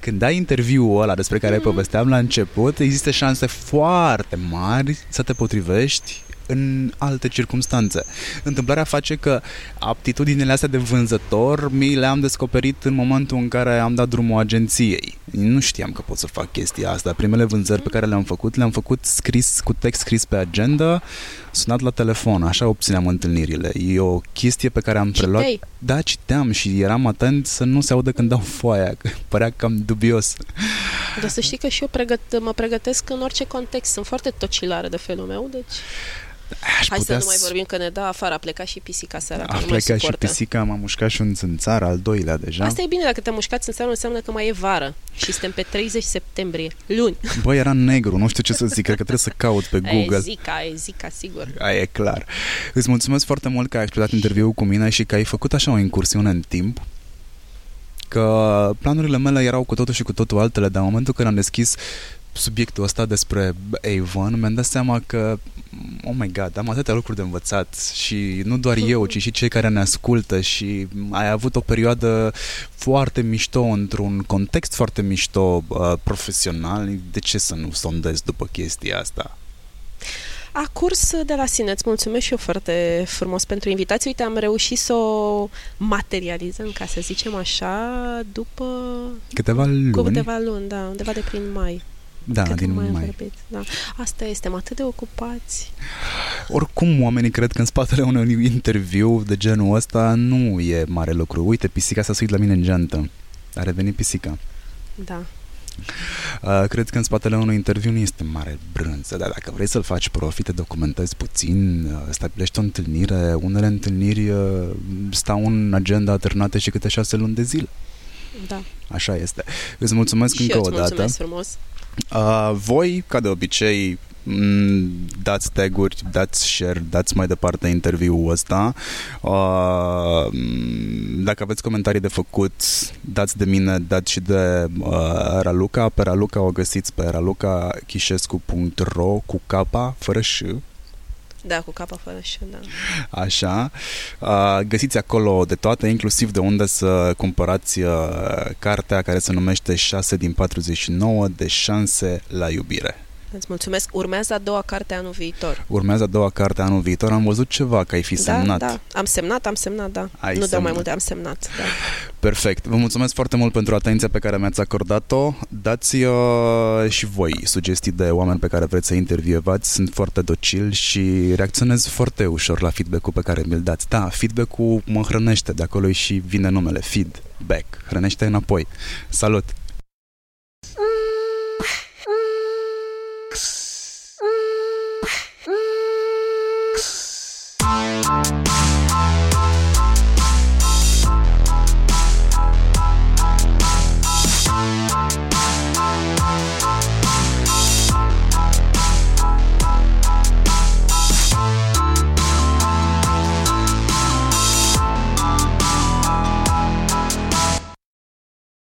când ai interviul ăla despre care mm. povesteam la început, există șanse foarte mari să te potrivești în alte circunstanțe. Întâmplarea face că aptitudinile astea de vânzător mi le-am descoperit în momentul în care am dat drumul agenției. Nu știam că pot să fac chestia asta. Primele vânzări pe care le-am făcut, le-am făcut scris cu text scris pe agenda, sunat la telefon, așa obțineam întâlnirile. E o chestie pe care am preluat. Citei. Da, citeam și eram atent să nu se audă când dau foaia, că părea cam dubios. Dar să știi că și eu pregăt- mă pregătesc în orice context. Sunt foarte tocilară de felul meu, deci... Aș Hai putea să nu mai vorbim că ne dă afară. A plecat și pisica seara. A plecat și pisica, m-a mușcat și un țânțar, al doilea deja. Asta e bine, dacă te mușcați în seară, înseamnă că mai e vară. Și suntem pe 30 septembrie, luni. Băi, era negru, nu știu ce să zic, cred că trebuie să caut pe Google. E zica, e zica, sigur. Aia e clar. Îți mulțumesc foarte mult că ai acceptat interviul cu mine și că ai făcut așa o incursiune în timp că planurile mele erau cu totul și cu totul altele, dar în momentul când am deschis subiectul ăsta despre Avon, mi-am dat seama că, oh my god, am atâtea lucruri de învățat și nu doar eu, ci și cei care ne ascultă și ai avut o perioadă foarte mișto într-un context foarte mișto uh, profesional, de ce să nu sondez după chestia asta? A curs de la sine. Îți mulțumesc și eu foarte frumos pentru invitație. Uite, am reușit să o materializăm, ca să zicem așa, după... Câteva luni. Cu câteva luni, da, undeva de prin mai. Da, Cât din mai. mai. Vorbit, da. Asta este, am atât de ocupați. Oricum, oamenii cred că în spatele unui interviu de genul ăsta nu e mare lucru. Uite, pisica s-a suit la mine în geantă. A revenit pisica. Da. Uh, cred că în spatele unui interviu nu este mare brânză, dar dacă vrei să-l faci profit, te documentezi puțin, uh, stabilești o întâlnire, unele întâlniri uh, stau în agenda alternate și câte șase luni de zile. Da. Așa este. Îți mulțumesc și încă eu o îți dată. mulțumesc frumos. Uh, voi, ca de obicei, m, dați taguri, dați share, dați mai departe interviul ăsta. Uh, m, dacă aveți comentarii de făcut, dați de mine, dați și de uh, Raluca. Pe Raluca o găsiți pe ralucachișescu.ro cu capa, fără și Da, cu capa fără și, da. Așa. Uh, găsiți acolo de toate, inclusiv de unde să cumpărați uh, cartea care se numește 6 din 49 de șanse la iubire. Îți mulțumesc. Urmează a doua carte anul viitor. Urmează a doua carte anul viitor. Am văzut ceva, că ai fi da, semnat. Da, am semnat, am semnat, da. Ai nu dau semnat. mai multe, am semnat, da. Perfect. Vă mulțumesc foarte mult pentru atenția pe care mi-ați acordat-o. Dați uh, și voi sugestii de oameni pe care vreți să intervievați. Sunt foarte docil și reacționez foarte ușor la feedback-ul pe care mi-l dați. Da, feedback-ul mă hrănește, de acolo și vine numele, feedback. Hrănește înapoi. Salut!